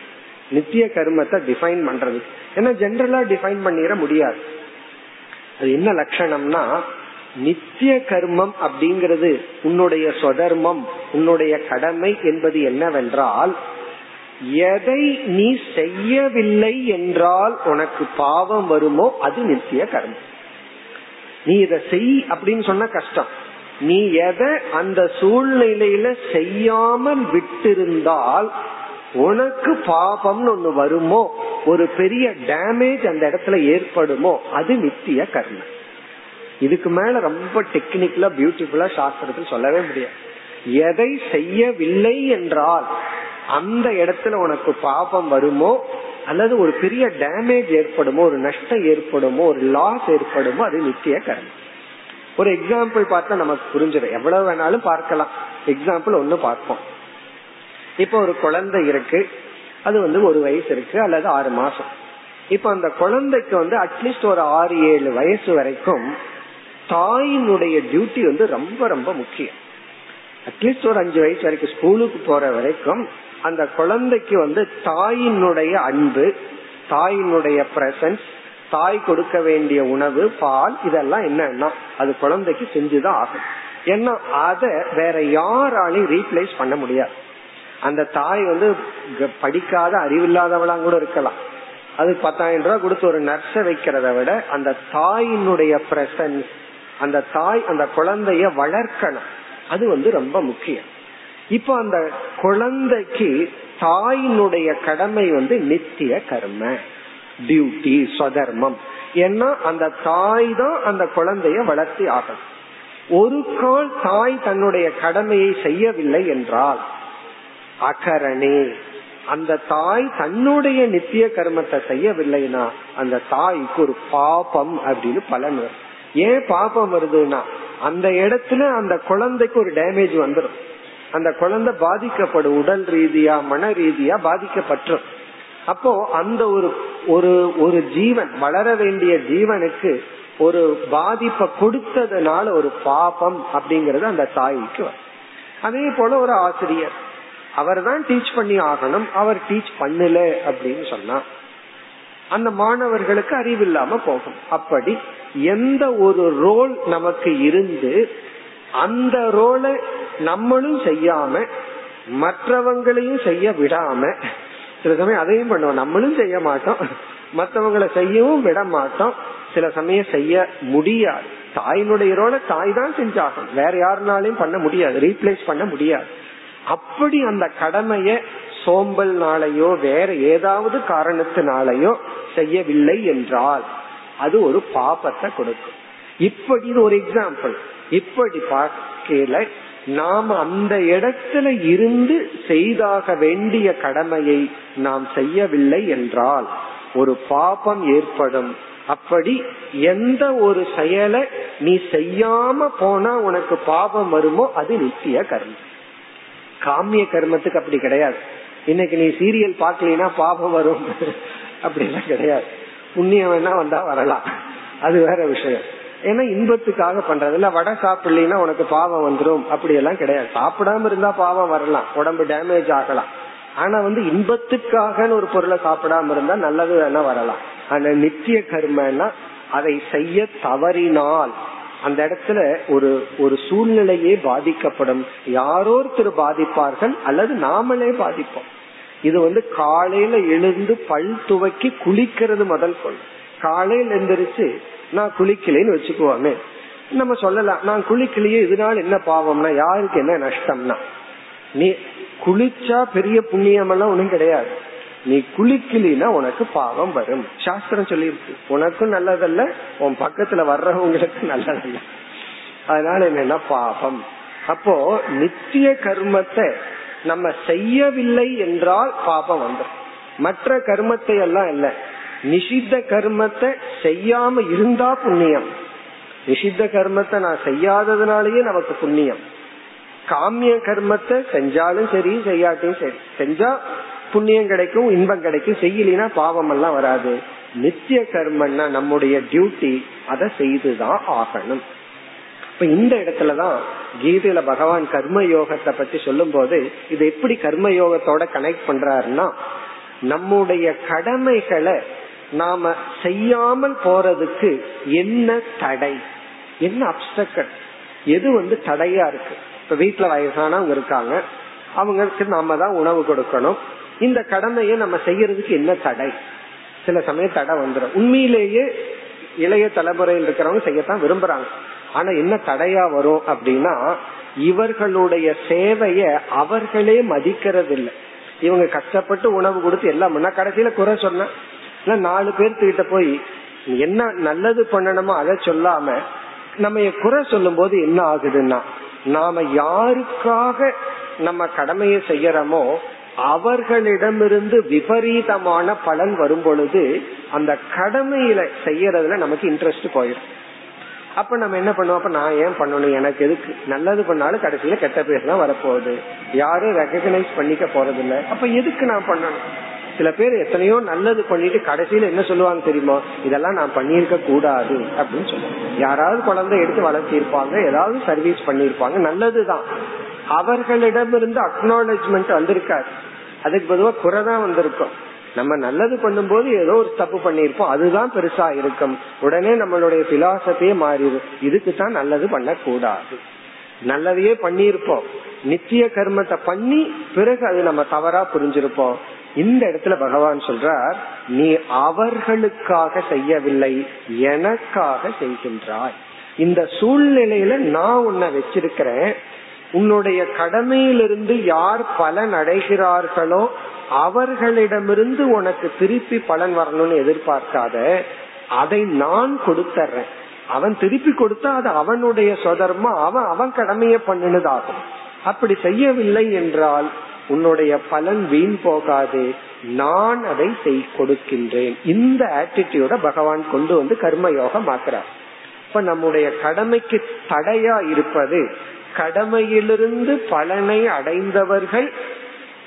Speaker 1: நித்திய கர்மத்தை டிஃபைன் பண்றது ஏன்னா ஜென்ரலா டிஃபைன் பண்ணிட முடியாது. அது என்ன லட்சணம்னா நித்திய கர்மம் அப்படிங்கிறது உன்னுடைய சொதர்மம் உன்னுடைய கடமை என்பது என்னவென்றால் எதை நீ செய்யவில்லை என்றால் உனக்கு பாவம் வருமோ அது நித்திய கர்மம். நீ இத செய் அப்படின்னு சொன்ன கஷ்டம். நீ எதை அந்த சூழ்நிலையில செய்யாமல் விட்டிருந்தால் உனக்கு பாபம்னு ஒண்ணு வருமோ ஒரு பெரிய டேமேஜ் அந்த இடத்துல ஏற்படுமோ அது நித்திய கர்மம். இதுக்கு மேல ரொம்ப டெக்னிக்கலா பியூட்டிஃபுல்லா சாஸ்திரத்தில் சொல்லவே முடியாது. எதை செய்யவில்லை என்றால் அந்த இடத்துல உனக்கு பாபம் வருமோ அல்லது ஒரு பெரிய டேமேஜ் ஏற்படுமோ ஒரு நஷ்டம் ஏற்படுமோ ஒரு லாஸ் ஏற்படுமோ அது நித்திய கர்மம். ஒரு எக்ஸாம்பிள் பார்த்தா நமக்கு புரிஞ்சிடும் எவ்வளவு வேணாலும் பார்க்கலாம். எக்ஸாம்பிள் ஒண்ணு பார்ப்போம். இப்ப ஒரு குழந்தை இருக்கு. அது வந்து ஒரு வயசு இருக்கு அல்லது ஆறு மாசம். இப்ப அந்த குழந்தைக்கு வந்து அட்லீஸ்ட் ஒரு ஆறு ஏழு வயசு வரைக்கும் தாயினுடைய டியூட்டி வந்து ரொம்ப ரொம்ப முக்கியம். அட்லீஸ்ட் ஒரு அஞ்சு வயசு வரைக்கும் ஸ்கூலுக்கு போற வரைக்கும் அந்த குழந்தைக்கு வந்து தாயினுடைய அன்பு தாயினுடைய பிரசன்ஸ் தாய் கொடுக்க வேண்டிய உணவு பால் இதெல்லாம் என்னன்னா அது குழந்தைக்கு செஞ்சுதான் ஆகும் ஏன்னா அத வேற யாராலையும் ரீப்ளேஸ் பண்ண முடியாது. அந்த தாய் வந்து படிக்காத அறிவில்லாதவளா கூட இருக்கலாம். அது பத்தாயிரம் ரூபாய் கொடுத்து ஒரு நர்ஸை வைக்கிறத விட அந்த தாயினுடைய பிரசன்ஸ் அந்த தாய் அந்த குழந்தைய வளர்க்கணும். அது வந்து ரொம்ப முக்கியம். இப்போ அந்த குழந்தைக்கு தாயினுடைய கடமை வந்து நித்திய கர்ம டியூட்டி சுதர்மம் ஏன்னா அந்த தாய் தான் அந்த குழந்தைய வளர்த்தி ஆகும் ஒரு கால் தாய் தன்னுடைய கடமையை செய்யவில்லை என்றால் அகரணே அந்த தாய் தன்னுடைய நித்திய கர்மத்தை செய்யவில்லைன்னா அந்த தாய்க்கு ஒரு பாபம் அப்படின்னு பலன் வரும். ஏன் பாபம் வருதுன்னா அந்த இடத்துல அந்த குழந்தைக்கு ஒரு டேமேஜ் வந்துடும் அந்த குழந்தை பாதிக்கப்படும் உடல் ரீதியா மன ரீதியா பாதிக்கப்பட்டுரும். அப்போ அந்த ஒரு ஒரு ஒரு ஜீவன் வளர வேண்டிய ஜீவனுக்கு ஒரு பாதிப்பை கொடுத்ததுனால ஒரு பாபம் அப்படிங்கறது அந்த தாய்க்கு அதே போல ஒரு ஆசிரியர் அவர் தான் டீச் பண்ணி ஆகணும் அவர் டீச் பண்ணல அப்படின்னு சொன்னா அந்த மாணவர்களுக்கு அறிவில்லாம போகும். அப்படி எந்த ஒரு ரோல் நமக்கு இருந்து அந்த ரோலை நம்மளும் செய்யாம மற்றவங்களையும் செய்ய விடாம சில சமயம் அதையும் பண்ணுவோம். நம்மளும் செய்ய மாட்டோம். மற்றவங்களை செய்யவும் விட மாட்டோம். சில சமயம் செய்ய முடியாது. தாயினுடைய ரோலை தாய் தான் செஞ்சாகும் வேற யாருனாலையும் பண்ண முடியாது. ரீப்ளேஸ் பண்ண முடியாது. அப்படி அந்த கடமைய சோம்பல்னாலையோ வேற ஏதாவது காரணத்தினாலையோ செய்யவில்லை என்றால் அது ஒரு பாபத்தை கொடுக்கும். இப்படி ஒரு எக்ஸாம்பிள் இப்படி பார்க்கல நாம் அந்த இடத்துல இருந்து செய்தாக வேண்டிய கடமையை நாம் செய்யவில்லை என்றால் ஒரு பாபம் ஏற்படும். அப்படி எந்த ஒரு செயலை நீ செய்யாம போனா உனக்கு பாபம் வருமோ அது நித்திய கர்மம். காமிய கர்மத்துக்கு அப்படி கிடையாது. இன்னைக்கு நீ சீரியல் பாக்கலனா பாபம் வரும். அப்படிலாம் கிடையாது. புண்ணியம் வேணா வந்தா வரலாம். அது வேற விஷயம். ஏன்னா இன்பத்துக்காக பண்றது இல்ல. வடை சாப்பிடலாம் உனக்கு பாவம் வந்துடும் அப்படி எல்லாம் கிடையாது. சாப்பிடாம இருந்தா பாவம் வரலாம். உடம்பு டேமேஜ் ஆகலாம். ஆனா வந்து இன்பத்துக்காக ஒரு பொருளை சாப்பிடாம இருந்தா நல்லது வேணா வரலாம். ஆனா நித்திய கர்மன்னா அதை செய்ய தவறினால் அந்த இடத்துல ஒரு ஒரு சூழ்நிலையே பாதிக்கப்படும். யாரோ ஒருத்தர் பாதிப்பார்கள் அல்லது நாமளே பாதிப்போம். இது வந்து காலையில எழுந்து பல் துவக்கி குளிக்கிறது முதல் கொள். காலையில எந்திரிச்சு நான் குளிக்கலைன்னு வச்சுக்குவோமே. நம்ம சொல்லலாம் நான் குளிக்கலையே இதனால என்ன பாவம்னா யாருக்கு என்ன நஷ்டம்னா? நீ குளிச்சா பெரிய புண்ணியம் எல்லாம் ஒண்ணும் கிடையாது. நீ குளிக்கலினா உனக்கு பாவம் வரும். சாஸ்திரம் சொல்லியிருக்கு உனக்கும் நல்லதல்ல உன் பக்கத்துல வர்றவங்களுக்கு நல்லதல்ல. அதனால என்னன்னா பாபம் அப்போ நித்திய கர்மத்தை நம்ம செய்யவில்லை என்றால் பாபம் வந்துடும் மற்ற கர்மத்தை எல்லாம் இல்ல. நிஷித்த கர்மத்தை செய்யாம இருந்தா புண்ணியம். நிஷித்த கர்மத்தை நான் செய்யாததுனாலயே நமக்கு புண்ணியம். காமிய கர்மத்தை செஞ்சாலும் சரி செய்யாட்டியும் சரி. செஞ்சா புண்ணியம் கிடைக்கும் இன்பம் கிடைக்கும். செய்யலினா பாவம் எல்லாம் வராது. நித்திய கர்மன்னா நம்முடைய டியூட்டி அதை செய்துதான் ஆகணும். இப்ப இந்த இடத்துலதான் கீதையில பகவான் கர்ம யோகத்தை பத்தி சொல்லும் போது இது எப்படி கர்ம யோகத்தோட கனெக்ட் பண்றாருன்னா நம்முடைய கடமைகளை நாம செய்யாமல் போறதுக்கு என்ன தடை? என்ன அப்சக்கட் எது வந்து தடையா இருக்கு? இப்ப வீட்டுல வயசானவங்க இருக்காங்க. அவங்களுக்கு நாம தான் உணவு கொடுக்கணும். இந்த கடமையை நம்ம செய்யறதுக்கு என்ன தடை? சில சமயம் தடை வந்துடும் உண்மையிலேயே இளைய தலைமுறையில் இருக்கிறவங்க செய்யத்தான் விரும்புறாங்க. ஆனா என்ன தடையா வரும் அப்படின்னா இவர்களுடைய சேவைய அவர்களே மதிக்கிறது இல்லை இவங்க கஷ்டப்பட்டு உணவு கொடுத்து எல்லாம் பண்ணா கடைசியில குறை சொன்ன நாலு பேர்த்துக்கிட்ட போய் என்ன நல்லது பண்ணணுமோ அதை சொல்லாம நம்ம குறை சொல்லும் போது என்ன ஆகுதுன்னா நாம யாருக்காக நம்ம கடமையை செய்யறோமோ அவர்களிடமிருந்து விபரீதமான பலன் வரும் பொழுது அந்த கடமையில செய்யறதுல நமக்கு இன்ட்ரெஸ்ட் போயிடும் அப்ப நம்ம என்ன பண்ணுவோம்? அப்ப நான் ஏன் பண்ணணும்? எனக்கு எதுக்கு? நல்லது பண்ணாலும் கடைசியில கெட்ட பேர் தான் வரப்போகுது. யாரும் ரெகனைஸ் பண்ணிக்க போறது இல்ல அப்ப எதுக்கு நான் பண்ணணும்? சில பேர் எத்தனையோ நல்லது பண்ணிட்டு கடைசியில என்ன சொல்லுவாங்க தெரியுமா? இதெல்லாம் நான் பண்ணியிருக்க கூடாது அப்படின்னு சொல்லுவாங்க. யாராவது குழந்தை எடுத்து வளர்த்திருப்பாங்க ஏதாவது சர்வீஸ் பண்ணிருப்பாங்க நல்லதுதான் அவர்களிடமிருந்து அக்னாலஜ்மெண்ட் வந்திருக்காரு. அதுக்கு பொதுவாக குறை தான் வந்திருக்கும். நம்ம நல்லது பண்ணும்போது ஏதோ ஒரு தப்பு பண்ணிருப்போம் அதுதான் பெருசா இருக்கும். உடனே நம்மளுடைய பிலாசபியே மாறிடும் இதுக்கு தான் நல்லது பண்ணக்கூடாது. நல்லதையே பண்ணிருப்போம் நித்திய கர்மத்தை பண்ணி பிறகு அது நம்ம தவறா புரிஞ்சிருப்போம். இந்த இடத்துல பகவான் சொல்றார் நீ அவர்களுக்காக செய்யவில்லை எனக்காக செய்கின்றாய். இந்த சூழ்நிலையில நான் உன்னை வச்சிருக்கிறேன். உன்னுடைய கடமையிலிருந்து யார் பலன் அடைகிறார்களோ அவர்களிடமிருந்து உனக்கு திருப்பி பலன் வரணும்னு எதிர்பார்க்காத அதை நான் கொடுத்தர்றேன். அவன் திருப்பி கொடுத்தா அது அவனுடைய சொதர்மா அவன் அவன் கடமையை பண்ணினதாகும். அப்படி செய்யவில்லை என்றால் உன்னுடைய பலன் வீண் போகாது. நான் அதை செய் கொடுக்கின்றேன். இந்த ஆட்டிடியூட பகவான் கொண்டு வந்து கர்மயோகம் ஆக்குறார். இப்ப நம்முடைய கடமைக்கு தடையா இருப்பது கடமையிலிருந்து பலனை அடைந்தவர்கள்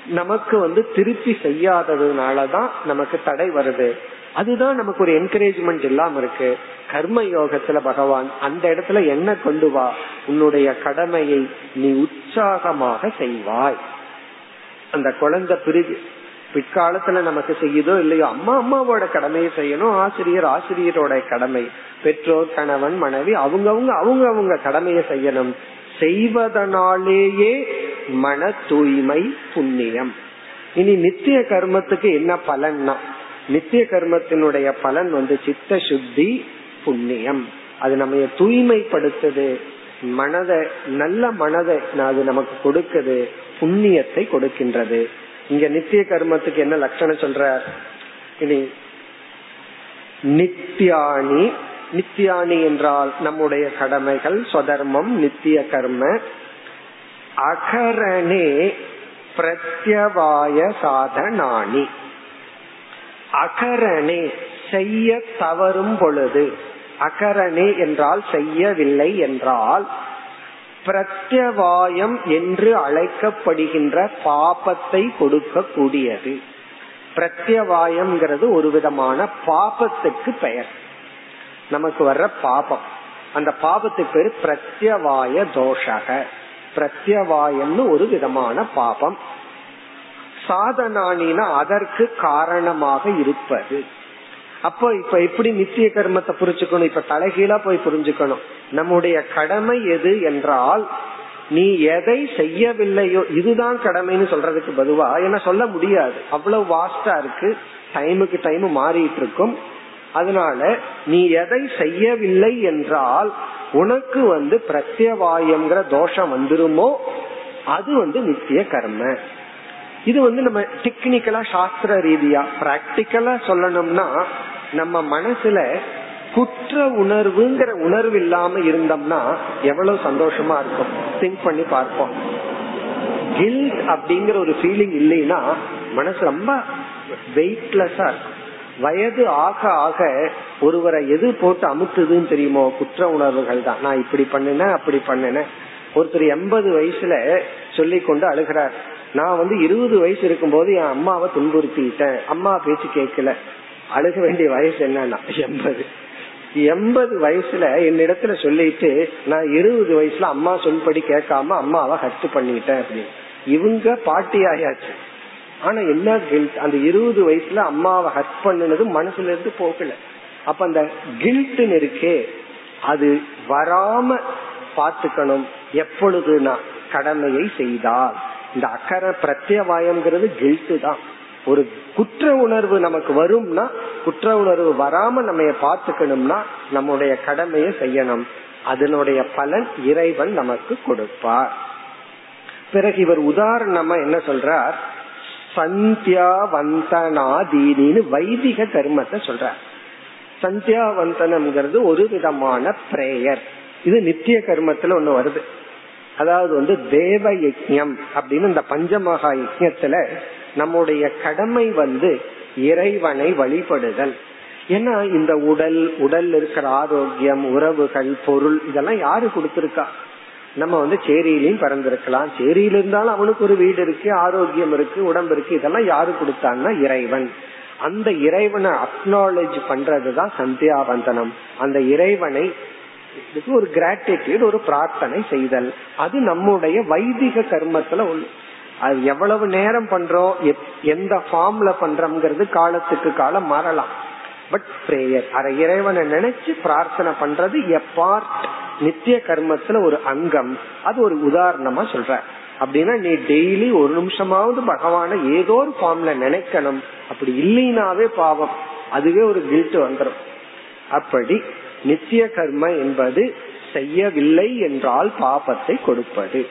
Speaker 1: நமக்கு வந்து திருப்தி செய்யாததுனாலதான் நமக்கு தடை வருது. அதுதான் நமக்கு ஒரு என்கரேஜ்மெண்ட் இல்லாம இருக்கு. கர்ம யோகத்துல பகவான் அந்த இடத்துல என்ன கொண்டு வா? உன்னுடைய கடமையை நீ உற்சாகமாக செய்வாய். அந்த குழந்தை பிரிவு பிற்காலத்துல நமக்கு செய்யுதோ இல்லையோ அம்மா அம்மாவோட கடமையை செய்யணும் ஆசிரியர் ஆசிரியரோட கடமை பெற்றோர் கணவன் மனைவி அவங்கவுங்க அவங்க அவங்க கடமையை செய்யணும். செய்வதனாலேயே மன தூய்மை புண்ணியம். இனி நித்திய கர்மத்துக்கு என்ன பலன்னா? நித்திய கர்மத்தினுடைய பலன் வந்து சித்த சுத்தி புண்ணியம். அது நம்ம தூய்மைப்படுத்துது. மனதை நல்ல மனதை அது நமக்கு கொடுக்குது. புண்ணியத்தை கொடுக்கின்றது. இங்க நித்திய கர்மத்துக்கு என்ன லட்சணம் சொல்ற இனி நித்தியானி நித்தியானி என்றால் நம்முடைய கடமைகள் சொதர்மம் நித்திய கர்ம அகரணே பிரத்யவாய சாதனானி அகரணே செய்ய தவறும் பொழுது அகரணே என்றால் செய்யவில்லை என்றால் பிரத்யவாயம் என்று அழைக்கப்படுகின்ற பாபத்தை கொடுக்க கூடியது பிரத்யவாயம்ங்கிறது ஒரு விதமான பாபத்துக்கு பெயர். நமக்கு வர்ற பாபம். அந்த பாபத்துக்கு பேர் பிரத்யவாய தோஷக. பிரத்யவாயம்னு ஒரு விதமான பாபம். சாதனானினா அதற்கு காரணமாக இருப்பது. அப்போ இப்ப எப்படி நித்திய கர்மத்தை புரிஞ்சுக்கணும்? இப்ப தலைகீழா போய் புரிஞ்சுக்கணும். நம்முடைய கடமை எது என்றால் நீ எதை செய்யவில்லையோ இதுதான் கடமைன்னு சொல்றதுக்கு பதுவா. என்ன சொல்ல முடியாது. அவ்வளவு வாஸ்டா இருக்கு. டைமுக்கு டைம் மாறிட்டு இருக்கும். அதனால நீ எதை செய்யவில்லை என்றால் உனக்கு வந்து பிரத்யவாயம்ங்கிற தோஷம் வந்துருமோ அது வந்து நித்திய கர்ம. இது வந்து நம்ம டெக்னிக்கலா சாஸ்திர ரீதியா பிராக்டிக்கலா சொல்லணும்னா நம்ம மனசுல குற்ற உணர்வுங்கிற உணர்வு இல்லாம இருந்தோம்னா எவ்வளவு சந்தோஷமா இருக்கும். திங்க் பண்ணி பார்ப்போம். கில்ட் அப்படிங்கிற ஒரு ஃபீலிங் இல்லைன்னா மனசு ரொம்ப வெயிட்லெஸ்ஸா இருக்கும். வயது ஆக ஆக ஒருவரை எது போட்டு அமுத்துதுன்னு தெரியுமோ குற்ற உணர்வுகள் தான். நான் இப்படி பண்ணினேன் அப்படி பண்ணினேன். ஒருத்தர் எண்பது வயசுல சொல்லி கொண்டு அழுகிறார். நான் வந்து இருபது வயசு இருக்கும் போது என் அம்மாவை துன்புறுத்திட்டேன். அம்மா பேச்சு கேட்கல. அழுக வேண்டிய வயசு என்னன்னா எண்பது. எண்பது வயசுல என்னிடத்துல சொல்லிட்டு நான் இருபது வயசுல அம்மா சொல்படி கேட்காம அம்மாவை ஹர்ட் பண்ணிட்டேன் அப்படின்னு. இவங்க பாட்டி ஆயாச்சு ஆனா என்ன கில்ட் அந்த இருபது வயசுல அம்மாவை ஹர்ட் பண்ணினது மனசுல இருந்து போகல. அப்ப அந்த கில்ட்னு இருக்கே அது வராம பாத்துக்கணும் எப்பொழுதுனா கடமையை செய்தால். இந்த அக்கறை பிரத்யவாயம்ங்கிறது கில்ட்டு தான். ஒரு குற்ற உணர்வு நமக்கு வரும்னா குற்ற உணர்வு வராம நம்ம பார்த்துக்கணும்னா நம்முடைய கடமையை செய்யணும். அதனுடைய பலன் இறைவன் நமக்கு கொடுப்பார். பிறகு இவர் உதாரணமா என்ன சொல்றார்? சந்தியாவந்தனாதீனின்னு வைதிக கர்மத்தை சொல்றார். சந்தியாவந்தனம்ங்கிறது ஒரு விதமான பிரேயர். இது நித்திய கர்மத்துல ஒண்ணு வருது. அதாவது வந்து தேவ யஜ்யம் அப்படின்னு இந்த பஞ்சமகா யஜ்யத்துல நம்முடைய கடமை வந்து இறைவனை வழிபடுதல். ஏன்னா இந்த உடல் உடல் இருக்கிற ஆரோக்கியம் உறவுகள் பொருள் இதெல்லாம் யாரு கொடுத்திருக்கா? நம்ம வந்து சேரியிலையும் பறந்திருக்கலாம். சேரியில இருந்தாலும் அவனுக்கு ஒரு வீடு இருக்கு ஆரோக்கியம் இருக்கு உடம்பு இருக்கு. இதெல்லாம் யாரு கொடுத்தான்னா இறைவன். அந்த இறைவனை அக்னாலேஜ் பண்றதுதான் சந்தியாவந்தனம். அந்த இறைவனை இதுக்கு ஒரு கிராட்டிடியூட் ஒரு பிரார்த்தனை செய்தல். அது நம்முடைய வைதிக கர்மத்துல ஒண்ணு. அது எவ்வளவு நேரம் பண்றோம் எந்த ஃபார்ம்ல பண்றோம்ங்கிறது காலத்துக்கு காலம் மாறலாம். But prayer. அரை இறைவனை நினைச்சு பிரார்த்தனை பண்றது எப்பார்ட் நித்திய கர்மத்துல ஒரு அங்கம். அது ஒரு உதாரணமா சொல்ற அப்படின்னா நீ டெய்லி ஒரு நிமிஷமாவது பகவான ஏதோ ஒரு ஃபார்ம்ல நினைக்கணும். அப்படி இல்லைனாவே பாவம். அதுவே ஒரு கில்ட் வந்துடும் அப்படி நித்திய கர்ம என்பது செய்யவில்லை என்றால் பாபத்தை கொடுப்பது.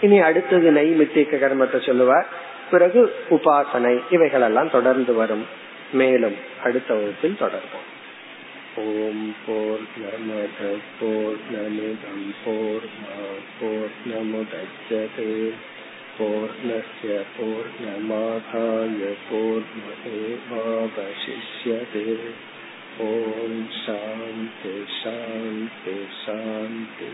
Speaker 1: இனி அடுத்தது நைமித்திக கர்மத்தை சொல்லுவார். பிறகு உபாசனை. இவைகளெல்லாம் தொடர்ந்து வரும். மேலும் அடுத்த வகுப்பில் தொடர்போம் ஓம் போர் நமத போர் நமிதம் போர் போர் நமுதச்சதே பூர்ணய பூர்ணமாதாய பூர்ணமேவாவசிஷ்யதே ஓம் சாந்தி சாந்தி சாந்தி.